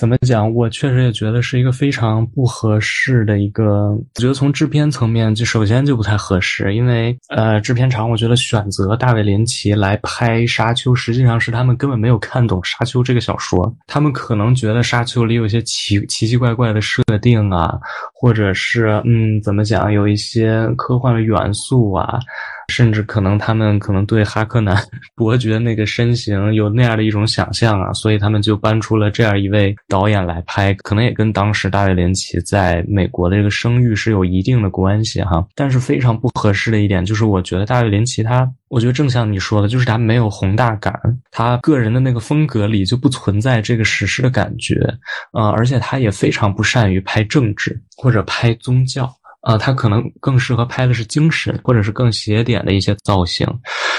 怎么讲？我确实也觉得是一个非常不合适的一个。我觉得从制片层面，就首先就不太合适，因为呃，制片厂我觉得选择大卫林奇来拍《沙丘》，实际上是他们根本没有看懂《沙丘》这个小说。他们可能觉得《沙丘》里有些奇奇奇怪怪的设定啊，或者是嗯，怎么讲，有一些科幻的元素啊，甚至可能他们可能对哈克南 伯爵那个身形有那样的一种想象啊，所以他们就搬出了这样一位。导演来拍，可能也跟当时大卫林奇在美国的这个声誉是有一定的关系哈。但是非常不合适的一点就是，我觉得大卫林奇他，我觉得正像你说的，就是他没有宏大感，他个人的那个风格里就不存在这个史诗的感觉，呃，而且他也非常不善于拍政治或者拍宗教。啊，他可能更适合拍的是精神，或者是更写点的一些造型，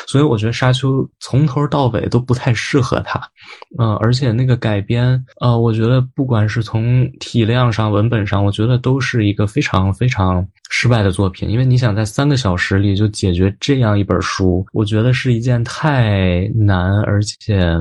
所以我觉得《沙丘》从头到尾都不太适合他。嗯，而且那个改编，呃，我觉得不管是从体量上、文本上，我觉得都是一个非常非常失败的作品。因为你想在三个小时里就解决这样一本书，我觉得是一件太难，而且。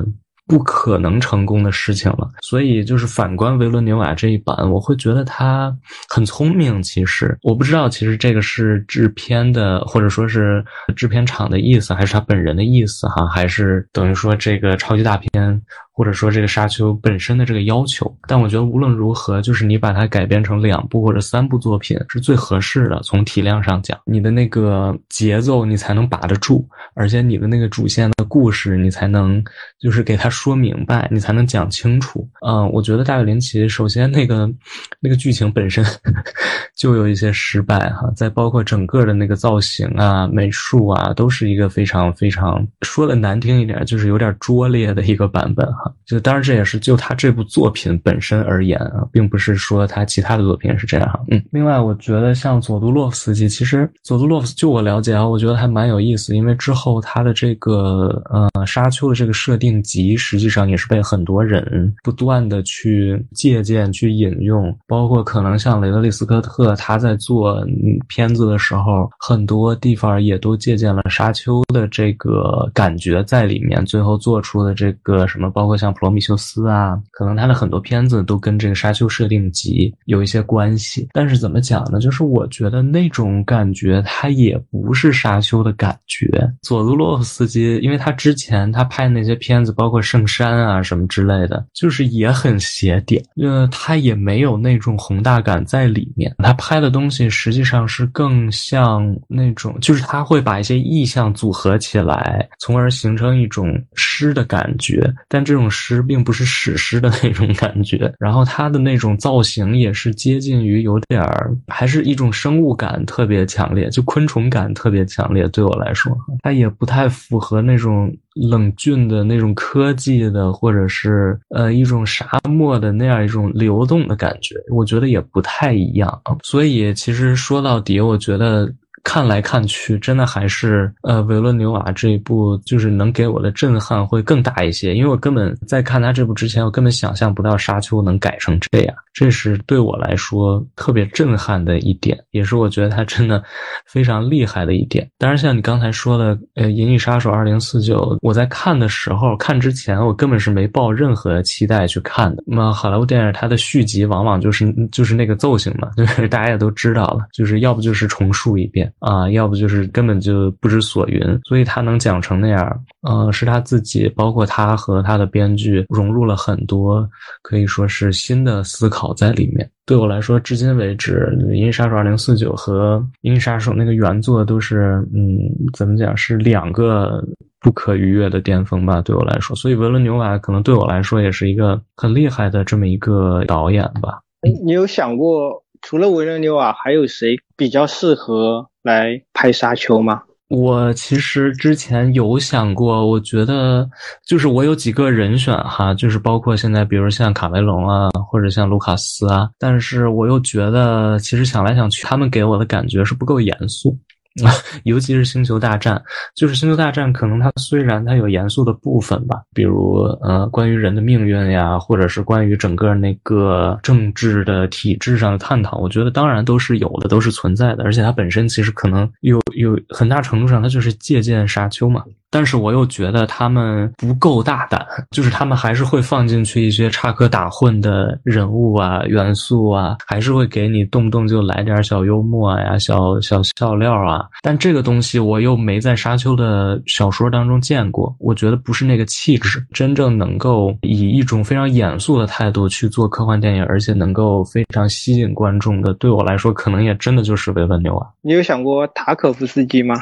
不可能成功的事情了，所以就是反观维伦纽瓦这一版，我会觉得他很聪明。其实我不知道，其实这个是制片的或者说是制片厂的意思，还是他本人的意思哈，还是等于说这个超级大片。或者说这个沙丘本身的这个要求，但我觉得无论如何，就是你把它改编成两部或者三部作品是最合适的。从体量上讲，你的那个节奏你才能把得住，而且你的那个主线的故事你才能就是给他说明白，你才能讲清楚。嗯，我觉得大卫林奇首先那个那个剧情本身 就有一些失败哈，再包括整个的那个造型啊、美术啊，都是一个非常非常说的难听一点，就是有点拙劣的一个版本哈。就当然这也是就他这部作品本身而言啊，并不是说他其他的作品是这样。嗯，另外我觉得像佐杜洛夫斯基，其实佐杜洛夫斯就我了解啊，我觉得还蛮有意思，因为之后他的这个呃沙丘的这个设定集，实际上也是被很多人不断的去借鉴、去引用，包括可能像雷德利·斯科特他在做片子的时候，很多地方也都借鉴了沙丘的这个感觉在里面，最后做出的这个什么，包括像《普罗米修斯》啊，可能他的很多片子都跟这个沙丘设定集有一些关系。但是怎么讲呢？就是我觉得那种感觉，它也不是沙丘的感觉。佐杜洛夫斯基，因为他之前他拍那些片子，包括《圣山》啊什么之类的，就是也很写点，呃，他也没有那种宏大感在里面。他拍的东西实际上是更像那种，就是他会把一些意象组合起来，从而形成一种诗的感觉。但这种诗并不是史诗的那种感觉。然后它的那种造型也是接近于有点儿，还是一种生物感特别强烈，就昆虫感特别强烈。对我来说，它也不太符合那种。冷峻的那种科技的，或者是呃一种沙漠的那样一种流动的感觉，我觉得也不太一样。所以其实说到底，我觉得看来看去，真的还是呃维伦纽瓦这一部就是能给我的震撼会更大一些，因为我根本在看他这部之前，我根本想象不到沙丘能改成这样。这是对我来说特别震撼的一点，也是我觉得他真的非常厉害的一点。当然，像你刚才说的，呃，《银翼杀手二零四九》，我在看的时候，看之前我根本是没抱任何期待去看的。那么好莱坞电影它的续集往往就是就是那个奏型嘛，就是大家也都知道了，就是要不就是重述一遍啊，要不就是根本就不知所云。所以他能讲成那样，呃，是他自己，包括他和他的编剧融入了很多可以说是新的思考。好在里面，对我来说，至今为止，《银翼杀手二零四九》和《银翼杀手》那个原作都是，嗯，怎么讲，是两个不可逾越的巅峰吧？对我来说，所以维伦纽瓦可能对我来说也是一个很厉害的这么一个导演吧。你有想过，除了维伦纽瓦，还有谁比较适合来拍《沙丘》吗？我其实之前有想过，我觉得就是我有几个人选哈，就是包括现在，比如像卡梅隆啊，或者像卢卡斯啊，但是我又觉得，其实想来想去，他们给我的感觉是不够严肃。尤其是《星球大战》，就是《星球大战》，可能它虽然它有严肃的部分吧，比如呃关于人的命运呀，或者是关于整个那个政治的体制上的探讨，我觉得当然都是有的，都是存在的。而且它本身其实可能有有很大程度上，它就是借鉴《沙丘》嘛。但是我又觉得他们不够大胆，就是他们还是会放进去一些插科打诨的人物啊、元素啊，还是会给你动不动就来点小幽默呀、小小笑料啊。但这个东西我又没在沙丘的小说当中见过，我觉得不是那个气质，真正能够以一种非常严肃的态度去做科幻电影，而且能够非常吸引观众的，对我来说，可能也真的就是维伦纽啊。你有想过塔可夫斯基吗？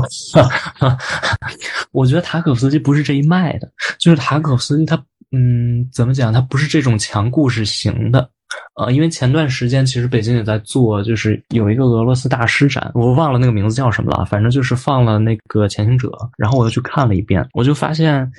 我觉得塔可夫斯基不是这一脉的，就是塔可夫斯基他，嗯，怎么讲？他不是这种强故事型的。呃，因为前段时间其实北京也在做，就是有一个俄罗斯大师展，我忘了那个名字叫什么了，反正就是放了那个《潜行者》，然后我又去看了一遍，我就发现，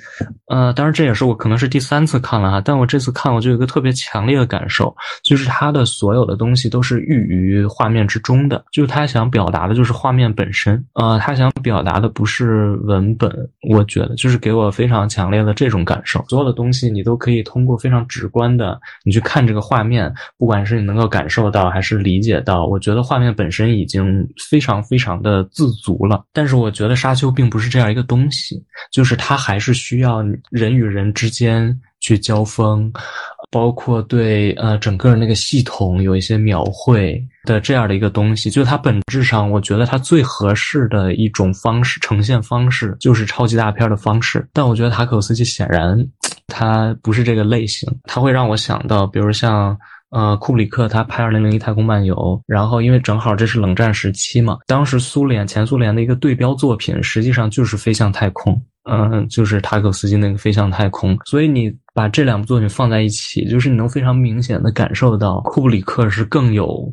呃，当然这也是我可能是第三次看了哈，但我这次看我就有一个特别强烈的感受，就是他的所有的东西都是寓于画面之中的，就是他想表达的就是画面本身，呃，他想表达的不是文本，我觉得就是给我非常强烈的这种感受，所有的东西你都可以通过非常直观的你去看这个画面。不管是你能够感受到还是理解到，我觉得画面本身已经非常非常的自足了。但是我觉得沙丘并不是这样一个东西，就是它还是需要人与人之间去交锋，包括对呃整个那个系统有一些描绘的这样的一个东西。就它本质上，我觉得它最合适的一种方式呈现方式就是超级大片的方式。但我觉得塔可斯基显然 他不是这个类型，他会让我想到，比如像。呃，库布里克他拍《二零零一太空漫游》，然后因为正好这是冷战时期嘛，当时苏联前苏联的一个对标作品，实际上就是《飞向太空》，嗯，就是塔可斯基那个《飞向太空》。所以你把这两部作品放在一起，就是你能非常明显的感受到库布里克是更有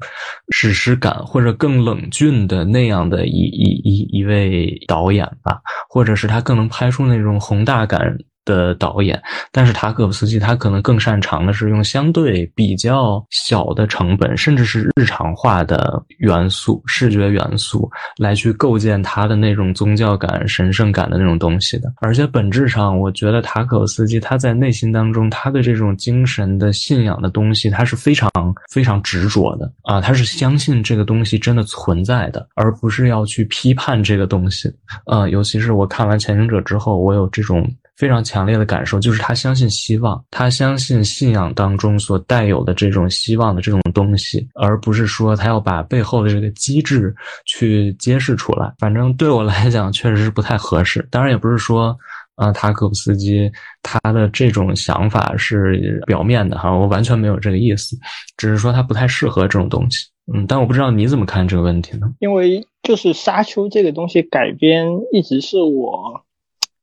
史诗感或者更冷峻的那样的一一一一位导演吧，或者是他更能拍出那种宏大感。的导演，但是塔可夫斯基他可能更擅长的是用相对比较小的成本，甚至是日常化的元素、视觉元素来去构建他的那种宗教感、神圣感的那种东西的。而且本质上，我觉得塔可夫斯基他在内心当中，他对这种精神的信仰的东西，他是非常非常执着的啊，他是相信这个东西真的存在的，而不是要去批判这个东西。呃，尤其是我看完《潜行者》之后，我有这种。非常强烈的感受就是他相信希望，他相信信仰当中所带有的这种希望的这种东西，而不是说他要把背后的这个机制去揭示出来。反正对我来讲，确实是不太合适。当然，也不是说，啊，塔可夫斯基他的这种想法是表面的哈，我完全没有这个意思，只是说他不太适合这种东西。嗯，但我不知道你怎么看这个问题呢？因为就是沙丘这个东西改编一直是我。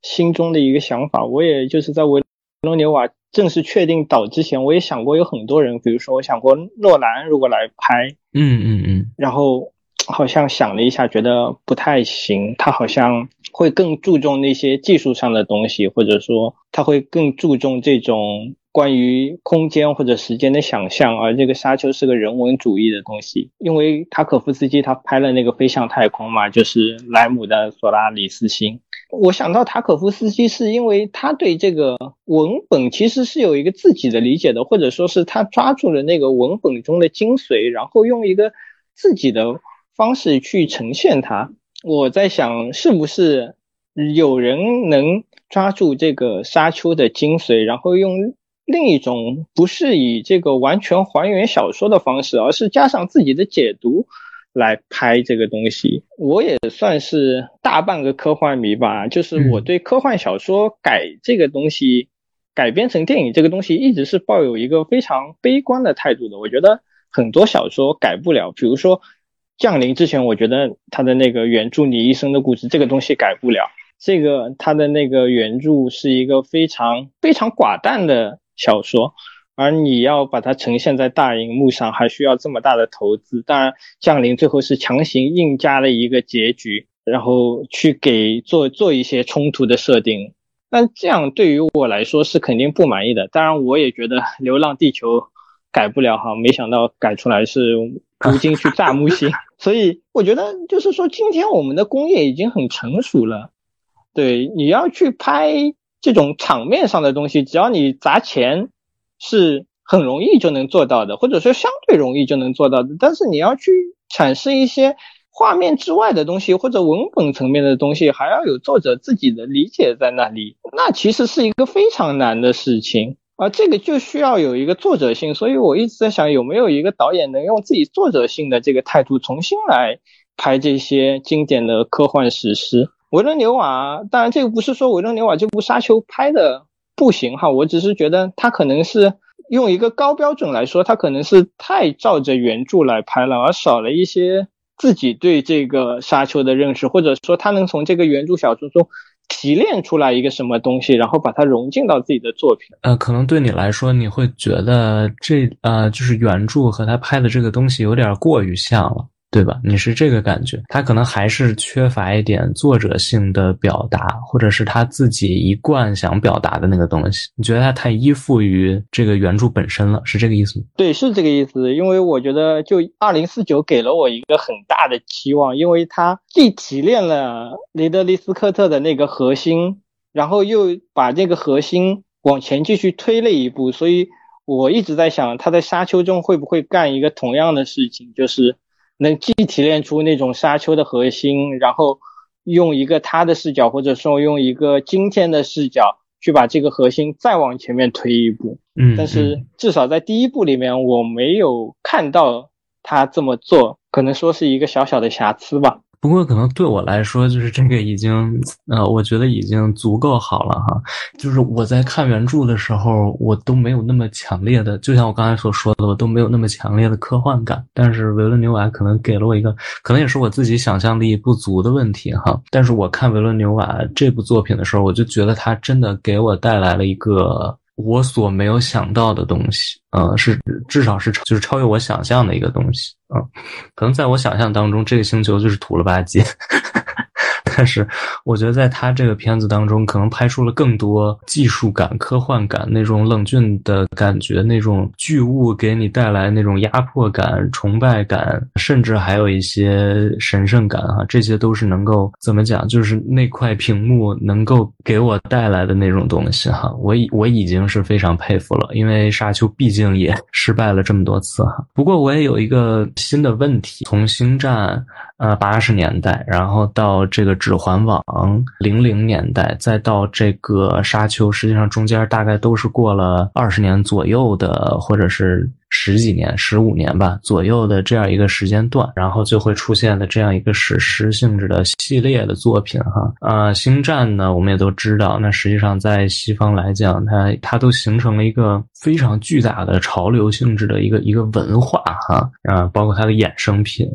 心中的一个想法，我也就是在维罗纽瓦正式确定导之前，我也想过有很多人，比如说我想过诺兰如果来拍，嗯嗯嗯，然后好像想了一下，觉得不太行，他好像会更注重那些技术上的东西，或者说他会更注重这种关于空间或者时间的想象，而这个沙丘是个人文主义的东西，因为塔可夫斯基他拍了那个飞向太空嘛，就是莱姆的索拉里斯星。我想到塔可夫斯基是因为他对这个文本其实是有一个自己的理解的，或者说是他抓住了那个文本中的精髓，然后用一个自己的方式去呈现它。我在想，是不是有人能抓住这个沙丘的精髓，然后用另一种不是以这个完全还原小说的方式，而是加上自己的解读。来拍这个东西，我也算是大半个科幻迷吧。就是我对科幻小说改这个东西，改编成电影这个东西，一直是抱有一个非常悲观的态度的。我觉得很多小说改不了，比如说《降临》之前，我觉得他的那个原著《你一生的故事》这个东西改不了。这个他的那个原著是一个非常非常寡淡的小说。而你要把它呈现在大荧幕上，还需要这么大的投资。当然，降临最后是强行硬加了一个结局，然后去给做做一些冲突的设定。但这样对于我来说是肯定不满意的。当然，我也觉得《流浪地球》改不了哈，没想到改出来是吴京去炸木星。所以我觉得就是说，今天我们的工业已经很成熟了。对，你要去拍这种场面上的东西，只要你砸钱。是很容易就能做到的，或者说相对容易就能做到的。但是你要去阐释一些画面之外的东西，或者文本层面的东西，还要有作者自己的理解在那里，那其实是一个非常难的事情。而这个就需要有一个作者性。所以我一直在想，有没有一个导演能用自己作者性的这个态度，重新来拍这些经典的科幻史诗。维伦纽瓦，当然这个不是说维伦纽瓦这部《沙丘》拍的。不行哈，我只是觉得他可能是用一个高标准来说，他可能是太照着原著来拍了，而少了一些自己对这个沙丘的认识，或者说他能从这个原著小说中提炼出来一个什么东西，然后把它融进到自己的作品。呃，可能对你来说，你会觉得这呃，就是原著和他拍的这个东西有点过于像了。对吧？你是这个感觉，他可能还是缺乏一点作者性的表达，或者是他自己一贯想表达的那个东西。你觉得他太依附于这个原著本身了，是这个意思吗？对，是这个意思。因为我觉得，就二零四九给了我一个很大的期望，因为他既提炼了雷德利·斯科特的那个核心，然后又把这个核心往前继续推了一步。所以我一直在想，他在沙丘中会不会干一个同样的事情，就是。能既提炼出那种沙丘的核心，然后用一个他的视角，或者说用一个今天的视角去把这个核心再往前面推一步。嗯，但是至少在第一部里面，我没有看到他这么做，可能说是一个小小的瑕疵吧。不过，可能对我来说，就是这个已经，呃，我觉得已经足够好了哈。就是我在看原著的时候，我都没有那么强烈的，就像我刚才所说的，我都没有那么强烈的科幻感。但是维伦纽瓦可能给了我一个，可能也是我自己想象力不足的问题哈。但是我看维伦纽瓦这部作品的时候，我就觉得他真的给我带来了一个。我所没有想到的东西，呃，是至少是就是超越我想象的一个东西，啊，可能在我想象当中，这个星球就是土了吧唧，但是我觉得在他这个片子当中，可能拍出了更多技术感、科幻感那种冷峻的感觉，那种巨物给你带来那种压迫感、崇拜感，甚至还有一些神圣感哈，这些都是能够怎么讲？就是那块屏幕能够给我带来的那种东西哈，我已我已经是非常佩服了，因为沙丘毕竟也 失败了这么多次哈。不过我也有一个新的问题，从星战。呃，八十年代，然后到这个《指环王》零零年代，再到这个《沙丘》，实际上中间大概都是过了二十年左右的，或者是。十几年、十五年吧左右的这样一个时间段，然后就会出现的这样一个史诗性质的系列的作品哈。呃，星战呢，我们也都知道，那实际上在西方来讲，它它都形成了一个非常巨大的潮流性质的一个一个文化哈啊，包括它的衍生品，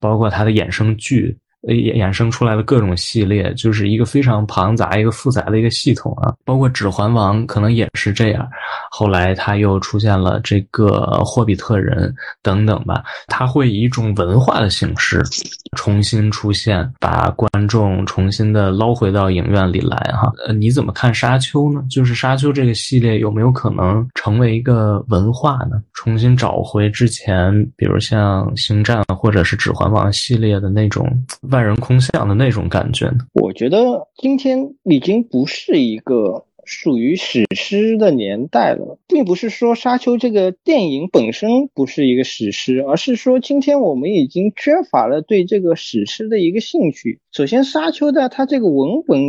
包括它的衍生剧。衍衍生出来的各种系列，就是一个非常庞杂、一个复杂的一个系统啊。包括《指环王》可能也是这样，后来他又出现了这个《霍比特人》等等吧。他会以一种文化的形式重新出现，把观众重新的捞回到影院里来哈。呃，你怎么看《沙丘》呢？就是《沙丘》这个系列有没有可能成为一个文化呢？重新找回之前，比如像《星战》或者是《指环王》系列的那种。万人空巷的那种感觉呢？我觉得今天已经不是一个属于史诗的年代了，并不是说《沙丘》这个电影本身不是一个史诗，而是说今天我们已经缺乏了对这个史诗的一个兴趣。首先，《沙丘》的它这个文本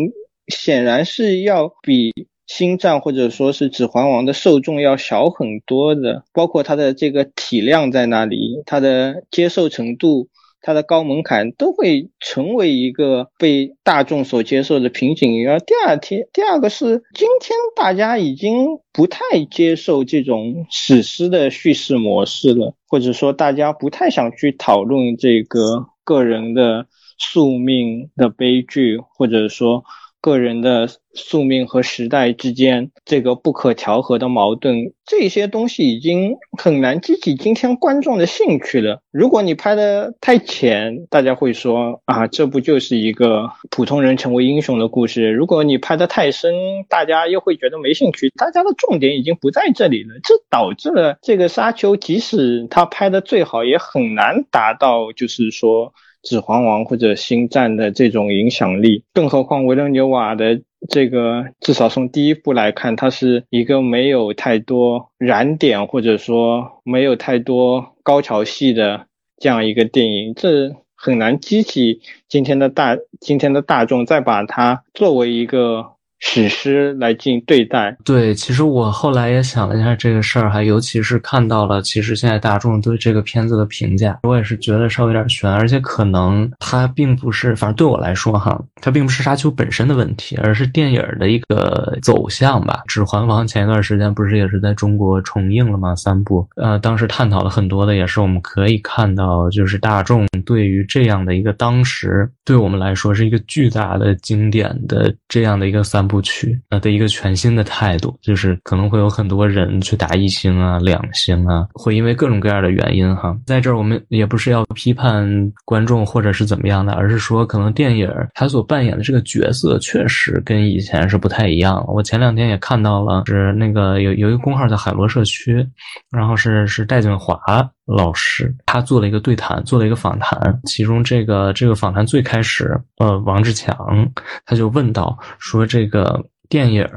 显然是要比《星战》或者说是《指环王》的受众要小很多的，包括它的这个体量在那里，它的接受程度。它的高门槛都会成为一个被大众所接受的瓶颈。然后第二天，第二个是今天大家已经不太接受这种史诗的叙事模式了，或者说大家不太想去讨论这个个人的宿命的悲剧，或者说。个人的宿命和时代之间这个不可调和的矛盾，这些东西已经很难激起今天观众的兴趣了。如果你拍的太浅，大家会说啊，这不就是一个普通人成为英雄的故事？如果你拍的太深，大家又会觉得没兴趣。大家的重点已经不在这里了，这导致了这个沙丘，即使他拍的最好，也很难达到，就是说。指环王或者星战的这种影响力，更何况维伦纽瓦的这个，至少从第一部来看，它是一个没有太多燃点或者说没有太多高潮戏的这样一个电影，这很难激起今天的大今天的大众再把它作为一个。史诗来进行对待，对，其实我后来也想了一下这个事儿，还尤其是看到了，其实现在大众对这个片子的评价，我也是觉得稍微有点悬，而且可能它并不是，反正对我来说哈，它并不是沙丘本身的问题，而是电影的一个走向吧。指环王前一段时间不是也是在中国重映了吗？三部，呃，当时探讨了很多的，也是我们可以看到，就是大众对于这样的一个当时对我们来说是一个巨大的经典的这样的一个三。部曲呃的一个全新的态度，就是可能会有很多人去打一星啊、两星啊，会因为各种各样的原因哈。在这儿我们也不是要批判观众或者是怎么样的，而是说可能电影它所扮演的这个角色确实跟以前是不太一样。我前两天也看到了，是那个有有一个公号叫海螺社区，然后是是戴景华。老师，他做了一个对谈，做了一个访谈。其中这个这个访谈最开始，呃，王志强他就问到说，这个电影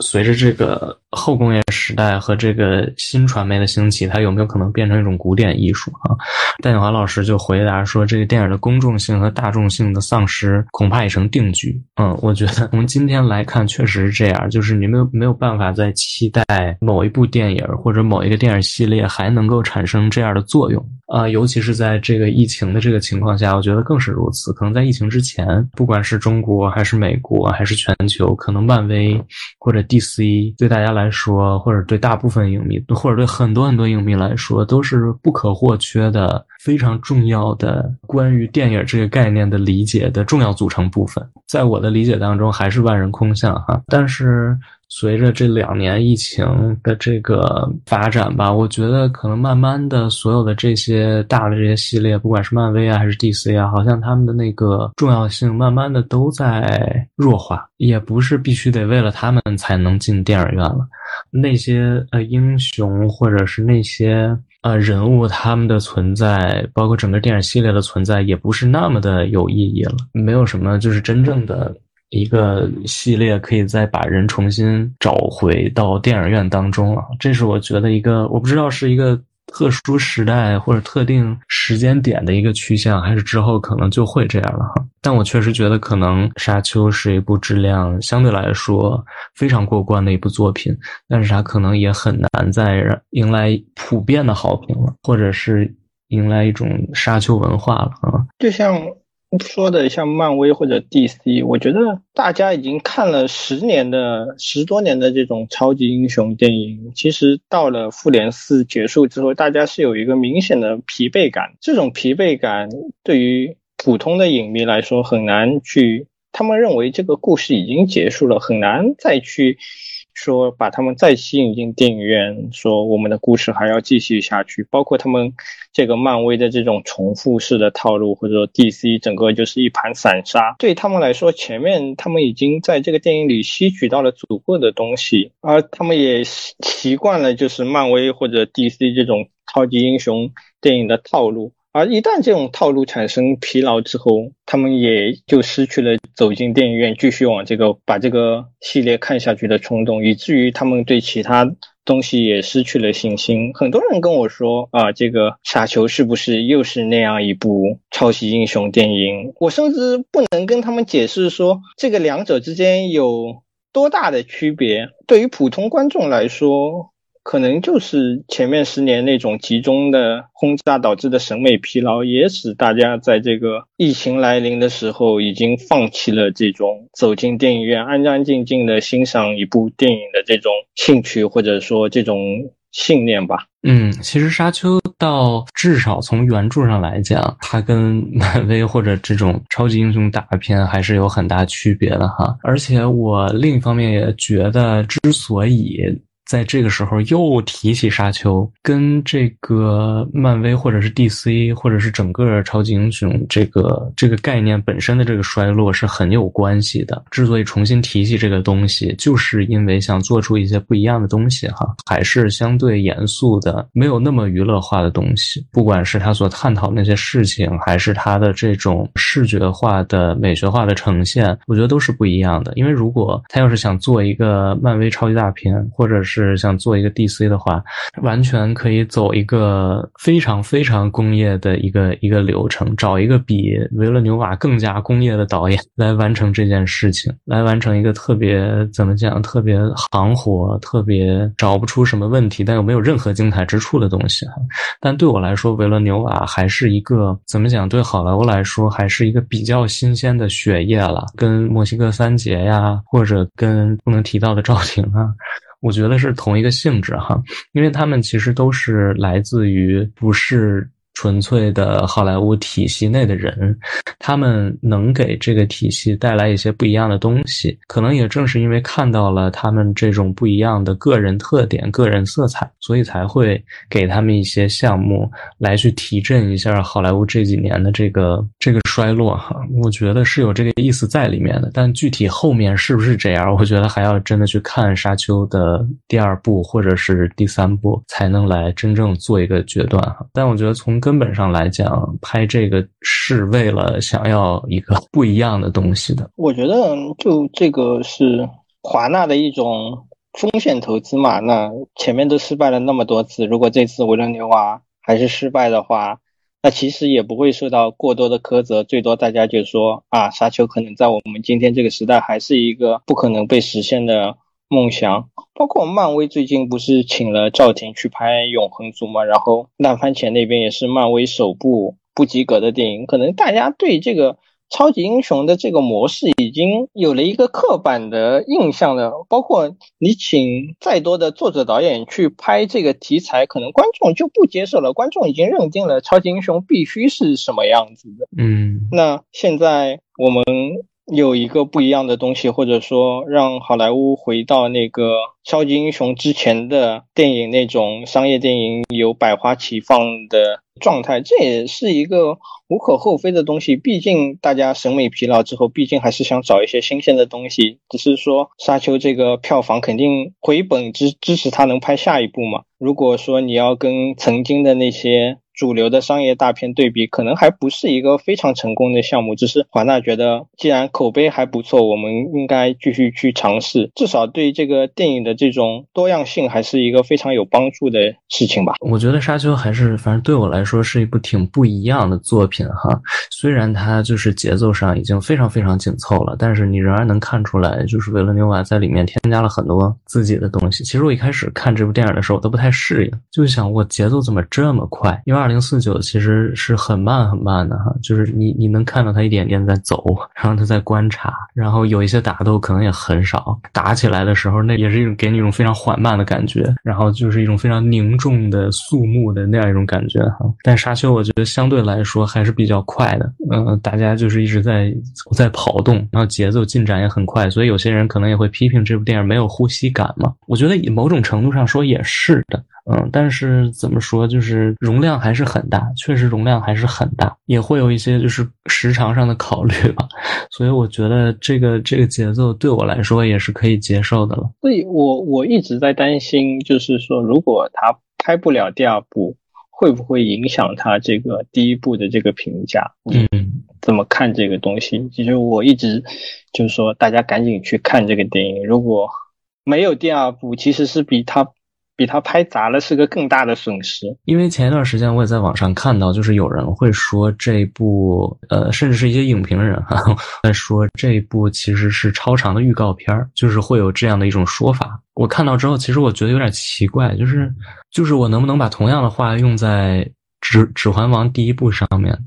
随着这个。后工业时代和这个新传媒的兴起，它有没有可能变成一种古典艺术啊？戴锦华老师就回答说：“这个电影的公众性和大众性的丧失，恐怕已成定局。”嗯，我觉得从今天来看，确实是这样，就是你没有没有办法再期待某一部电影或者某一个电影系列还能够产生这样的作用啊，尤其是在这个疫情的这个情况下，我觉得更是如此。可能在疫情之前，不管是中国还是美国还是全球，可能漫威 A 或者 DC 对大家。来说，或者对大部分影迷，或者对很多很多影迷来说，都是不可或缺的非常重要的关于电影这个概念的理解的重要组成部分。在我的理解当中，还是万人空巷哈。但是随着这两年疫情的这个发展吧，我觉得可能慢慢的，所有的这些大的这些系列，不管是漫威啊还是 DC 啊，好像他们的那个重要性慢慢的都在弱化。也不是必须得为了他们才能进电影院了。那些呃英雄或者是那些呃人物，他们的存在，包括整个电影系列的存在，也不是那么的有意义了。没有什么就是真正的一个系列可以再把人重新找回到电影院当中了。这是我觉得一个，我不知道是一个。特殊时代或者特定时间点的一个趋向，还是之后可能就会这样了哈。但我确实觉得，可能《沙丘》是一部质量相对来说非常过关的一部作品，但是它可能也很难再迎来普遍的好评了，或者是迎来一种沙丘文化了啊。就像。说的像漫威或者 DC，我觉得大家已经看了十年的十多年的这种超级英雄电影，其实到了复联四结束之后，大家是有一个明显的疲惫感。这种疲惫感对于普通的影迷来说很难去，他们认为这个故事已经结束了，很难再去。说把他们再吸引进电影院，说我们的故事还要继续下去，包括他们这个漫威的这种重复式的套路，或者说 DC 整个就是一盘散沙，对他们来说，前面他们已经在这个电影里吸取到了足够的东西，而他们也习惯了就是漫威或者 DC 这种超级英雄电影的套路。而一旦这种套路产生疲劳之后，他们也就失去了走进电影院继续往这个把这个系列看下去的冲动，以至于他们对其他东西也失去了信心。很多人跟我说啊，这个傻球是不是又是那样一部超级英雄电影？我甚至不能跟他们解释说这个两者之间有多大的区别。对于普通观众来说。可能就是前面十年那种集中的轰炸导致的审美疲劳，也使大家在这个疫情来临的时候，已经放弃了这种走进电影院安安静静的欣赏一部电影的这种兴趣，或者说这种信念吧。嗯，其实《沙丘》到至少从原著上来讲，它跟漫威或者这种超级英雄大片还是有很大区别的哈。而且我另一方面也觉得，之所以在这个时候又提起沙丘，跟这个漫威或者是 DC 或者是整个超级英雄这个这个概念本身的这个衰落是很有关系的。之所以重新提起这个东西，就是因为想做出一些不一样的东西哈，还是相对严肃的，没有那么娱乐化的东西。不管是他所探讨那些事情，还是他的这种视觉化的美学化的呈现，我觉得都是不一样的。因为如果他要是想做一个漫威超级大片，或者是是想做一个 DC 的话，完全可以走一个非常非常工业的一个一个流程，找一个比维勒纽瓦更加工业的导演来完成这件事情，来完成一个特别怎么讲，特别行活，特别找不出什么问题，但又没有任何精彩之处的东西。但对我来说，维勒纽瓦还是一个怎么讲？对好莱坞来说，还是一个比较新鲜的血液了，跟墨西哥三杰呀，或者跟不能提到的赵婷啊。我觉得是同一个性质哈，因为他们其实都是来自于不是。纯粹的好莱坞体系内的人，他们能给这个体系带来一些不一样的东西。可能也正是因为看到了他们这种不一样的个人特点、个人色彩，所以才会给他们一些项目来去提振一下好莱坞这几年的这个这个衰落。哈，我觉得是有这个意思在里面的。但具体后面是不是这样，我觉得还要真的去看《沙丘》的第二部或者是第三部，才能来真正做一个决断。哈，但我觉得从根本上来讲，拍这个是为了想要一个不一样的东西的。我觉得，就这个是华纳的一种风险投资嘛。那前面都失败了那么多次，如果这次维伦纽瓦还是失败的话，那其实也不会受到过多的苛责。最多大家就说啊，沙丘可能在我们今天这个时代还是一个不可能被实现的。梦想，包括漫威最近不是请了赵婷去拍《永恒族》嘛？然后烂番茄那边也是漫威首部不及格的电影。可能大家对这个超级英雄的这个模式已经有了一个刻板的印象了。包括你请再多的作者导演去拍这个题材，可能观众就不接受了。观众已经认定了超级英雄必须是什么样子的。嗯，那现在我们。有一个不一样的东西，或者说让好莱坞回到那个超级英雄之前的电影那种商业电影有百花齐放的状态，这也是一个无可厚非的东西。毕竟大家审美疲劳之后，毕竟还是想找一些新鲜的东西。只是说沙丘这个票房肯定回本支支持他能拍下一部嘛。如果说你要跟曾经的那些。主流的商业大片对比，可能还不是一个非常成功的项目。只是华纳觉得，既然口碑还不错，我们应该继续去尝试，至少对这个电影的这种多样性还是一个非常有帮助的事情吧。我觉得《沙丘》还是，反正对我来说是一部挺不一样的作品哈。虽然它就是节奏上已经非常非常紧凑了，但是你仍然能看出来，就是维伦纽瓦在里面添加了很多自己的东西。其实我一开始看这部电影的时候，我都不太适应，就想我节奏怎么这么快？因为二。零四九其实是很慢很慢的哈，就是你你能看到他一点点在走，然后他在观察，然后有一些打斗可能也很少，打起来的时候那也是一种给你一种非常缓慢的感觉，然后就是一种非常凝重的肃穆的那样一种感觉哈。但沙丘我觉得相对来说还是比较快的，嗯，大家就是一直在在跑动，然后节奏进展也很快，所以有些人可能也会批评这部电影没有呼吸感嘛。我觉得某种程度上说也是的。嗯，但是怎么说，就是容量还是很大，确实容量还是很大，也会有一些就是时长上的考虑吧，所以我觉得这个这个节奏对我来说也是可以接受的了。所以我我一直在担心，就是说如果他拍不了第二部，会不会影响他这个第一部的这个评价？嗯，怎么看这个东西？其实我一直就是说，大家赶紧去看这个电影。如果没有第二部，其实是比他。比他拍砸了是个更大的损失，因为前一段时间我也在网上看到，就是有人会说这部，呃，甚至是一些影评人哈，在说这部其实是超长的预告片儿，就是会有这样的一种说法。我看到之后，其实我觉得有点奇怪，就是就是我能不能把同样的话用在？指指环王第一部上面，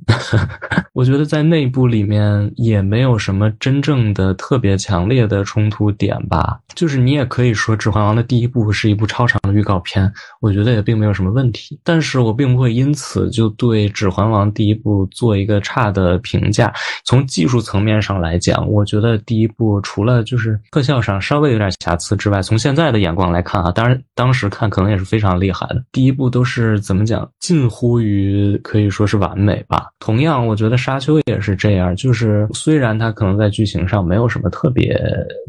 我觉得在内部里面也没有什么真正的特别强烈的冲突点吧。就是你也可以说指环王的第一部是一部超长的预告片，我觉得也并没有什么问题。但是我并不会因此就对指环王第一部做一个差的评价。从技术层面上来讲，我觉得第一部除了就是特效上稍微有点瑕疵之外，从现在的眼光来看啊，当然当时看可能也是非常厉害的。第一部都是怎么讲，近乎于。于可以说是完美吧。同样，我觉得《沙丘》也是这样，就是虽然它可能在剧情上没有什么特别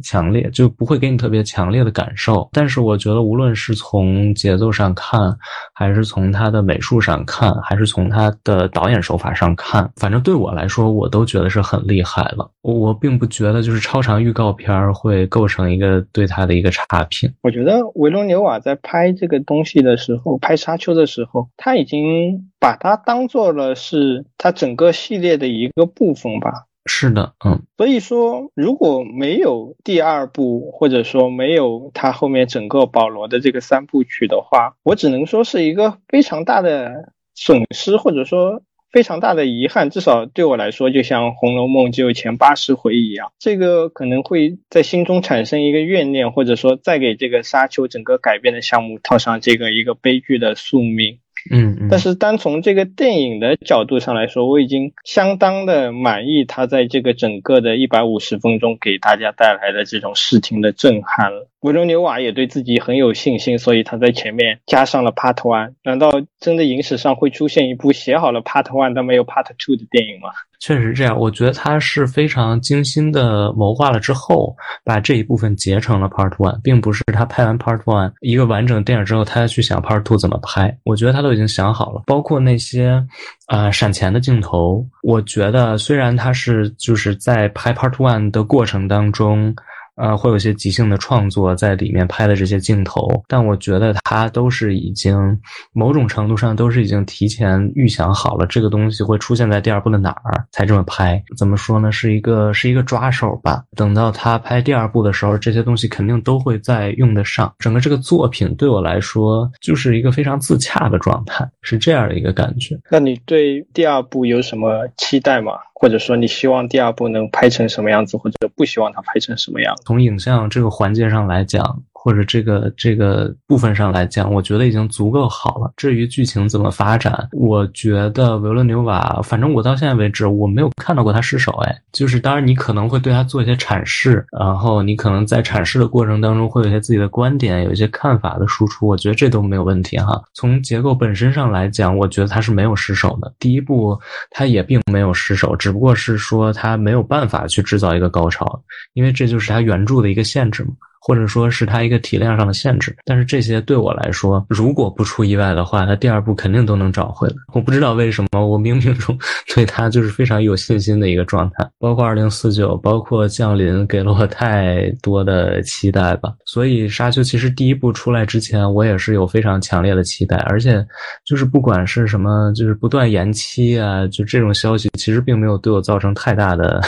强烈，就不会给你特别强烈的感受，但是我觉得无论是从节奏上看，还是从它的美术上看，还是从它的导演手法上看，反正对我来说，我都觉得是很厉害了。我并不觉得就是超长预告片会构成一个对它的一个差评。我觉得维罗纽瓦在拍这个东西的时候，拍《沙丘》的时候，他已经。把它当做了是它整个系列的一个部分吧。是的，嗯。所以说，如果没有第二部，或者说没有它后面整个保罗的这个三部曲的话，我只能说是一个非常大的损失，或者说非常大的遗憾。至少对我来说，就像《红楼梦》只有前八十回一样，这个可能会在心中产生一个怨念，或者说再给这个沙丘整个改编的项目套上这个一个悲剧的宿命。嗯，但是单从这个电影的角度上来说，我已经相当的满意他在这个整个的一百五十分钟给大家带来的这种视听的震撼了。维罗纽瓦也对自己很有信心，所以他在前面加上了 Part One。难道真的影史上会出现一部写好了 Part One 但没有 Part Two 的电影吗？确实这样，我觉得他是非常精心的谋划了之后，把这一部分结成了 Part One，并不是他拍完 Part One 一个完整的电影之后，他要去想 Part Two 怎么拍。我觉得他都已经想好了，包括那些啊闪钱的镜头。我觉得虽然他是就是在拍 Part One 的过程当中。呃，会有一些即兴的创作在里面拍的这些镜头，但我觉得他都是已经某种程度上都是已经提前预想好了这个东西会出现在第二部的哪儿才这么拍。怎么说呢？是一个是一个抓手吧。等到他拍第二部的时候，这些东西肯定都会再用得上。整个这个作品对我来说就是一个非常自洽的状态，是这样的一个感觉。那你对第二部有什么期待吗？或者说你希望第二部能拍成什么样子，或者不希望它拍成什么样？从影像这个环节上来讲。或者这个这个部分上来讲，我觉得已经足够好了。至于剧情怎么发展，我觉得维伦纽瓦，反正我到现在为止，我没有看到过他失手。哎，就是当然你可能会对他做一些阐释，然后你可能在阐释的过程当中会有一些自己的观点，有一些看法的输出，我觉得这都没有问题哈。从结构本身上来讲，我觉得他是没有失手的。第一部他也并没有失手，只不过是说他没有办法去制造一个高潮，因为这就是他原著的一个限制嘛。或者说是它一个体量上的限制，但是这些对我来说，如果不出意外的话，它第二部肯定都能找回来。我不知道为什么，我冥冥中 对它就是非常有信心的一个状态。包括二零四九，包括降临，给了我太多的期待吧。所以沙丘其实第一部出来之前，我也是有非常强烈的期待，而且就是不管是什么，就是不断延期啊，就这种消息，其实并没有对我造成太大的。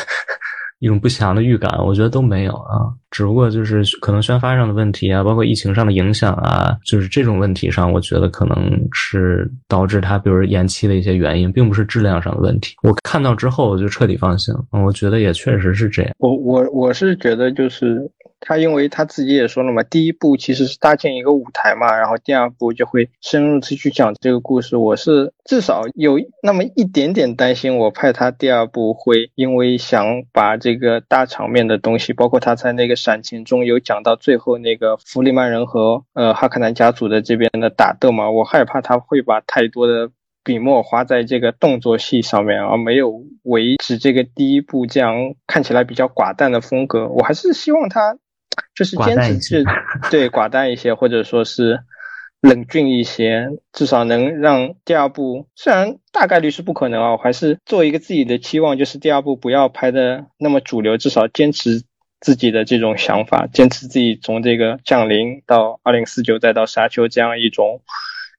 一种不祥的预感，我觉得都没有啊，只不过就是可能宣发上的问题啊，包括疫情上的影响啊，就是这种问题上，我觉得可能是导致它比如延期的一些原因，并不是质量上的问题。我看到之后我就彻底放心了，我觉得也确实是这样。我我我是觉得就是。他因为他自己也说了嘛，第一部其实是搭建一个舞台嘛，然后第二部就会深入的去讲这个故事。我是至少有那么一点点担心，我怕他第二部会因为想把这个大场面的东西，包括他在那个闪前中有讲到最后那个弗里曼人和呃哈克南家族的这边的打斗嘛，我害怕他会把太多的笔墨花在这个动作戏上面，而没有维持这个第一部这样看起来比较寡淡的风格。我还是希望他。就是坚持是，对寡淡一些，或者说是冷峻一些，至少能让第二部虽然大概率是不可能啊，我还是做一个自己的期望，就是第二部不要拍的那么主流，至少坚持自己的这种想法，坚持自己从这个降临到二零四九再到沙丘这样一种。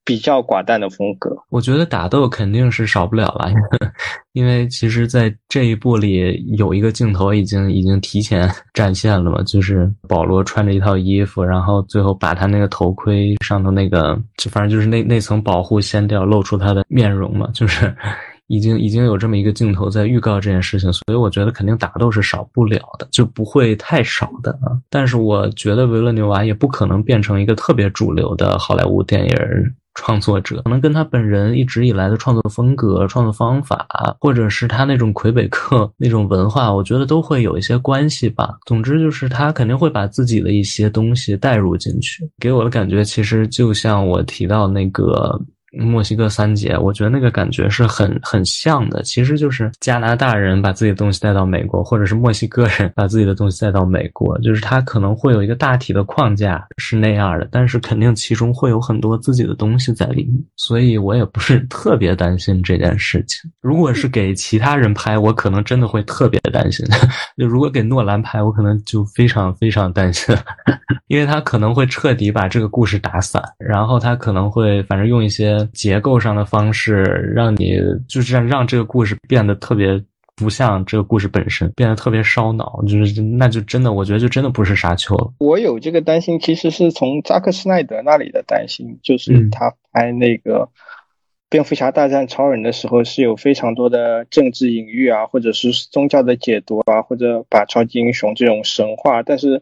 比较寡淡的风格，我觉得打斗肯定是少不了了，因为其实，在这一部里有一个镜头已经已经提前展现了嘛，就是保罗穿着一套衣服，然后最后把他那个头盔上头那个，就反正就是那那层保护掀掉，露出他的面容嘛，就是 已经已经有这么一个镜头在预告这件事情，所以我觉得肯定打斗是少不了的，就不会太少的啊。但是我觉得维勒纽瓦也不可能变成一个特别主流的好莱坞电影。创作者可能跟他本人一直以来的创作风格、创作方法，或者是他那种魁北克 那种文化，我觉得都会有一些关系吧。总之就是他肯定会把自己的一些东西带入进去，给我的感觉其实就像我提到那个。墨西哥三杰，我觉得那个感觉是很很像的，其实就是加拿大人把自己的东西带到美国，或者是墨西哥人把自己的东西带到美国，就是他可能会有一个大体的框架是那样的，但是肯定其中会有很多自己的东西在里面，所以我也不是特别担心这件事情。如果是给其他人拍，我可能真的会特别担心；就如果给诺兰拍，我可能就非常非常担心，因为他可能会彻底把这个故事打散，然后他可能会反正用一些。结构上的方式，让你就是让让这个故事变得特别不像这个故事本身，变得特别烧脑，就是那就真的，我觉得就真的不是沙丘了。我有这个担心，其实是从扎克施奈德那里的担心，就是他拍那个蝙蝠侠大战超人的时候，是有非常多的政治隐喻啊，或者是宗教的解读啊，或者把超级英雄这种神话，但是。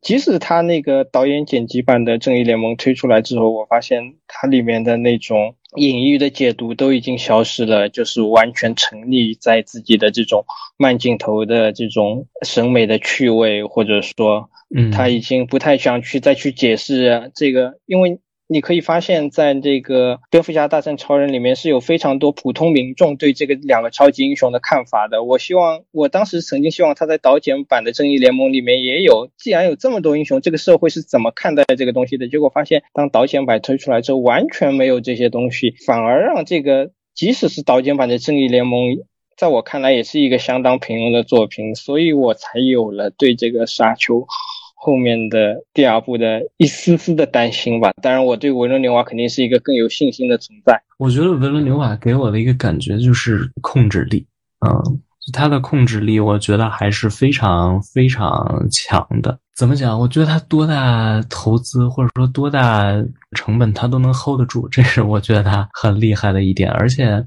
即使他那个导演剪辑版的《正义联盟》推出来之后，我发现它里面的那种隐喻的解读都已经消失了，就是完全沉溺在自己的这种慢镜头的这种审美的趣味，或者说，嗯他已经不太想去再去解释这个，因为。你可以发现，在这个《蝙蝠侠大战超人》里面是有非常多普通民众对这个两个超级英雄的看法的。我希望，我当时曾经希望他在导剪版的《正义联盟》里面也有。既然有这么多英雄，这个社会是怎么看待这个东西的？结果发现，当导剪版推出来之后，完全没有这些东西，反而让这个即使是导剪版的《正义联盟》，在我看来也是一个相当平庸的作品。所以我才有了对这个沙丘。后面的第二部的一丝丝的担心吧，当然我对维伦纽瓦肯定是一个更有信心的存在。我觉得维伦纽瓦给我的一个感觉就是控制力，嗯，他的控制力我觉得还是非常非常强的。怎么讲？我觉得他多大投资或者说多大成本他都能 hold 得住，这是我觉得他很厉害的一点。而且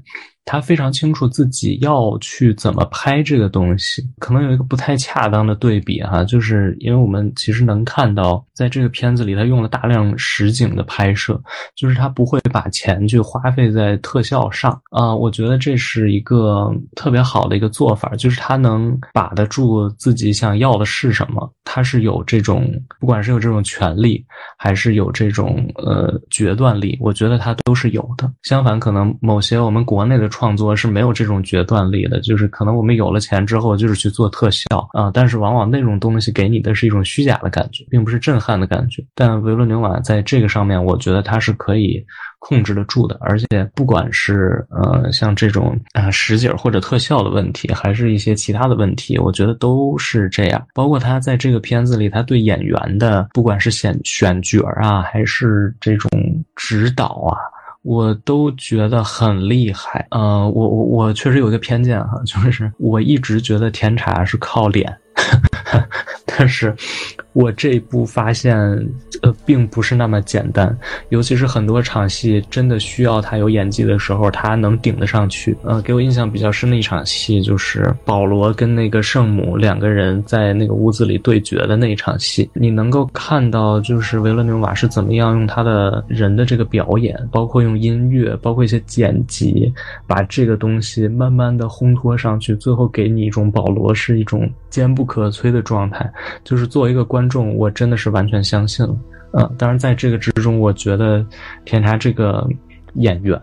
他非常清楚自己要去怎么拍这个东西。可能有一个不太恰当的对比哈，就是因为我们其实能看到，在这个片子里，他用了大量实景的拍摄，就是他不会把钱去花费在特效上啊。我觉得这是一个特别好的一个做法，就是他能把得住自己想要的是什么，他是有这种，不管是有这种权利，还是有这种呃决断力，我觉得他都是有的。相反，可能某些我们国内的创作是没有这种决断力的，就是可能我们有了钱之后，就是去做特效啊，但是往往那种东西给你的是一种虚假的感觉，并不是震撼的感觉。但维伦纽瓦在这个上面，我觉得他是可以控制得住的，而且不管是呃像这种啊实景或者特效的问题，还是一些其他的问题，我觉得都是这样。包括他在这个片子里，他对演员的不管是选选角啊，还是这种指导啊。我都觉得很厉害，呃，我我我确实有一个偏见哈，就是我一直觉得甜茶是靠脸。但是，我这一步发现，呃，并不是那么简单。尤其是很多场戏真的需要他有演技的时候，他能顶得上去。呃，给我印象比较深的一场戏，就是保罗跟那个圣母两个人在那个屋子里对决的那一场戏。你能够看到，就是维伦纽瓦是怎么样用他的人的这个表演，包括用音乐，包括一些剪辑，把这个东西慢慢的烘托上去，最后给你一种保罗是一种坚不可摧的状态。就是作为一个观观众，我真的是完全相信了。嗯，当然在这个之中，我觉得甜茶这个演员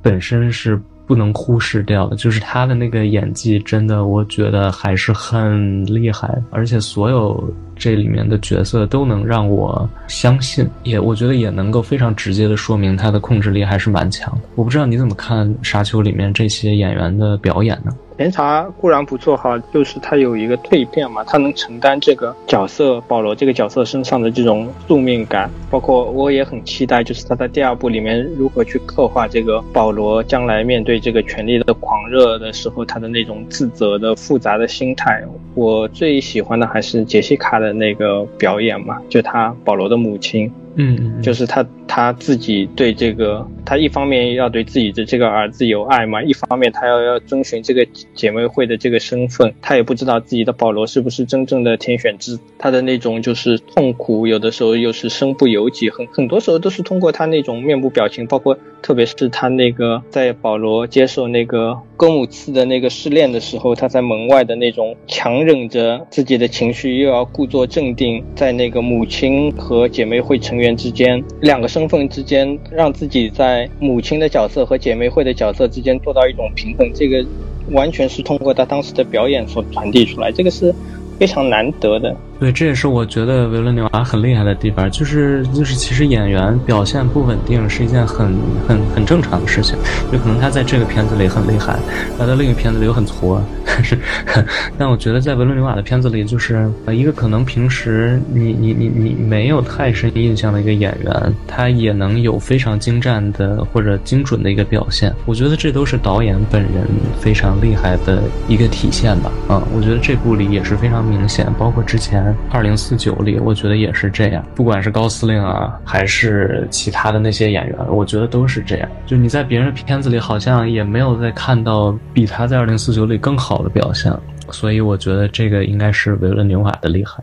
本身是不能忽视掉的，就是他的那个演技，真的我觉得还是很厉害，而且所有这里面的角色都能让我相信，也我觉得也能够非常直接的说明他的控制力还是蛮强。我不知道你怎么看《沙丘》里面这些演员的表演呢？甜茶固然不错哈，就是他有一个蜕变嘛，他能承担这个角色保罗这个角色身上的这种宿命感，包括我也很期待，就是他在第二部里面如何去刻画这个保罗将来面对这个权力的狂热的时候，他的那种自责的复杂的心态。我最喜欢的还是杰西卡的那个表演嘛，就他保罗的母亲。嗯，就是他他自己对这个，他一方面要对自己的这个儿子有爱嘛，一方面他要要遵循这个姐妹会的这个身份，他也不知道自己的保罗是不是真正的天选之，他的那种就是痛苦，有的时候又是身不由己，很很多时候都是通过他那种面部表情，包括特别是他那个在保罗接受那个戈姆次的那个试炼的时候，他在门外的那种强忍着自己的情绪，又要故作镇定，在那个母亲和姐妹会成。员之间两个身份之间，让自己在母亲的角色和姐妹会的角色之间做到一种平衡，这个完全是通过他当时的表演所传递出来，这个是非常难得的。对，这也是我觉得维伦纽瓦很厉害的地方，就是就是其实演员表现不稳定是一件很很很正常的事情，就可能他在这个片子里很厉害，来到另一个片子里又很挫，但是 但我觉得在维伦纽瓦的片子里，就是一个可能平时你你你你没有太深印象的一个演员，他也能有非常精湛的或者精准的一个表现，我觉得这都是导演本人非常厉害的一个体现吧。嗯，我觉得这部里也是非常明显，包括之前。二零四九里，我觉得也是这样。不管是高司令啊，还是其他的那些演员，我觉得都是这样。就你在别人的片子里，好像也没有再看到比他在二零四九里更好的表现。所以我觉得这个应该是维伦纽瓦的厉害。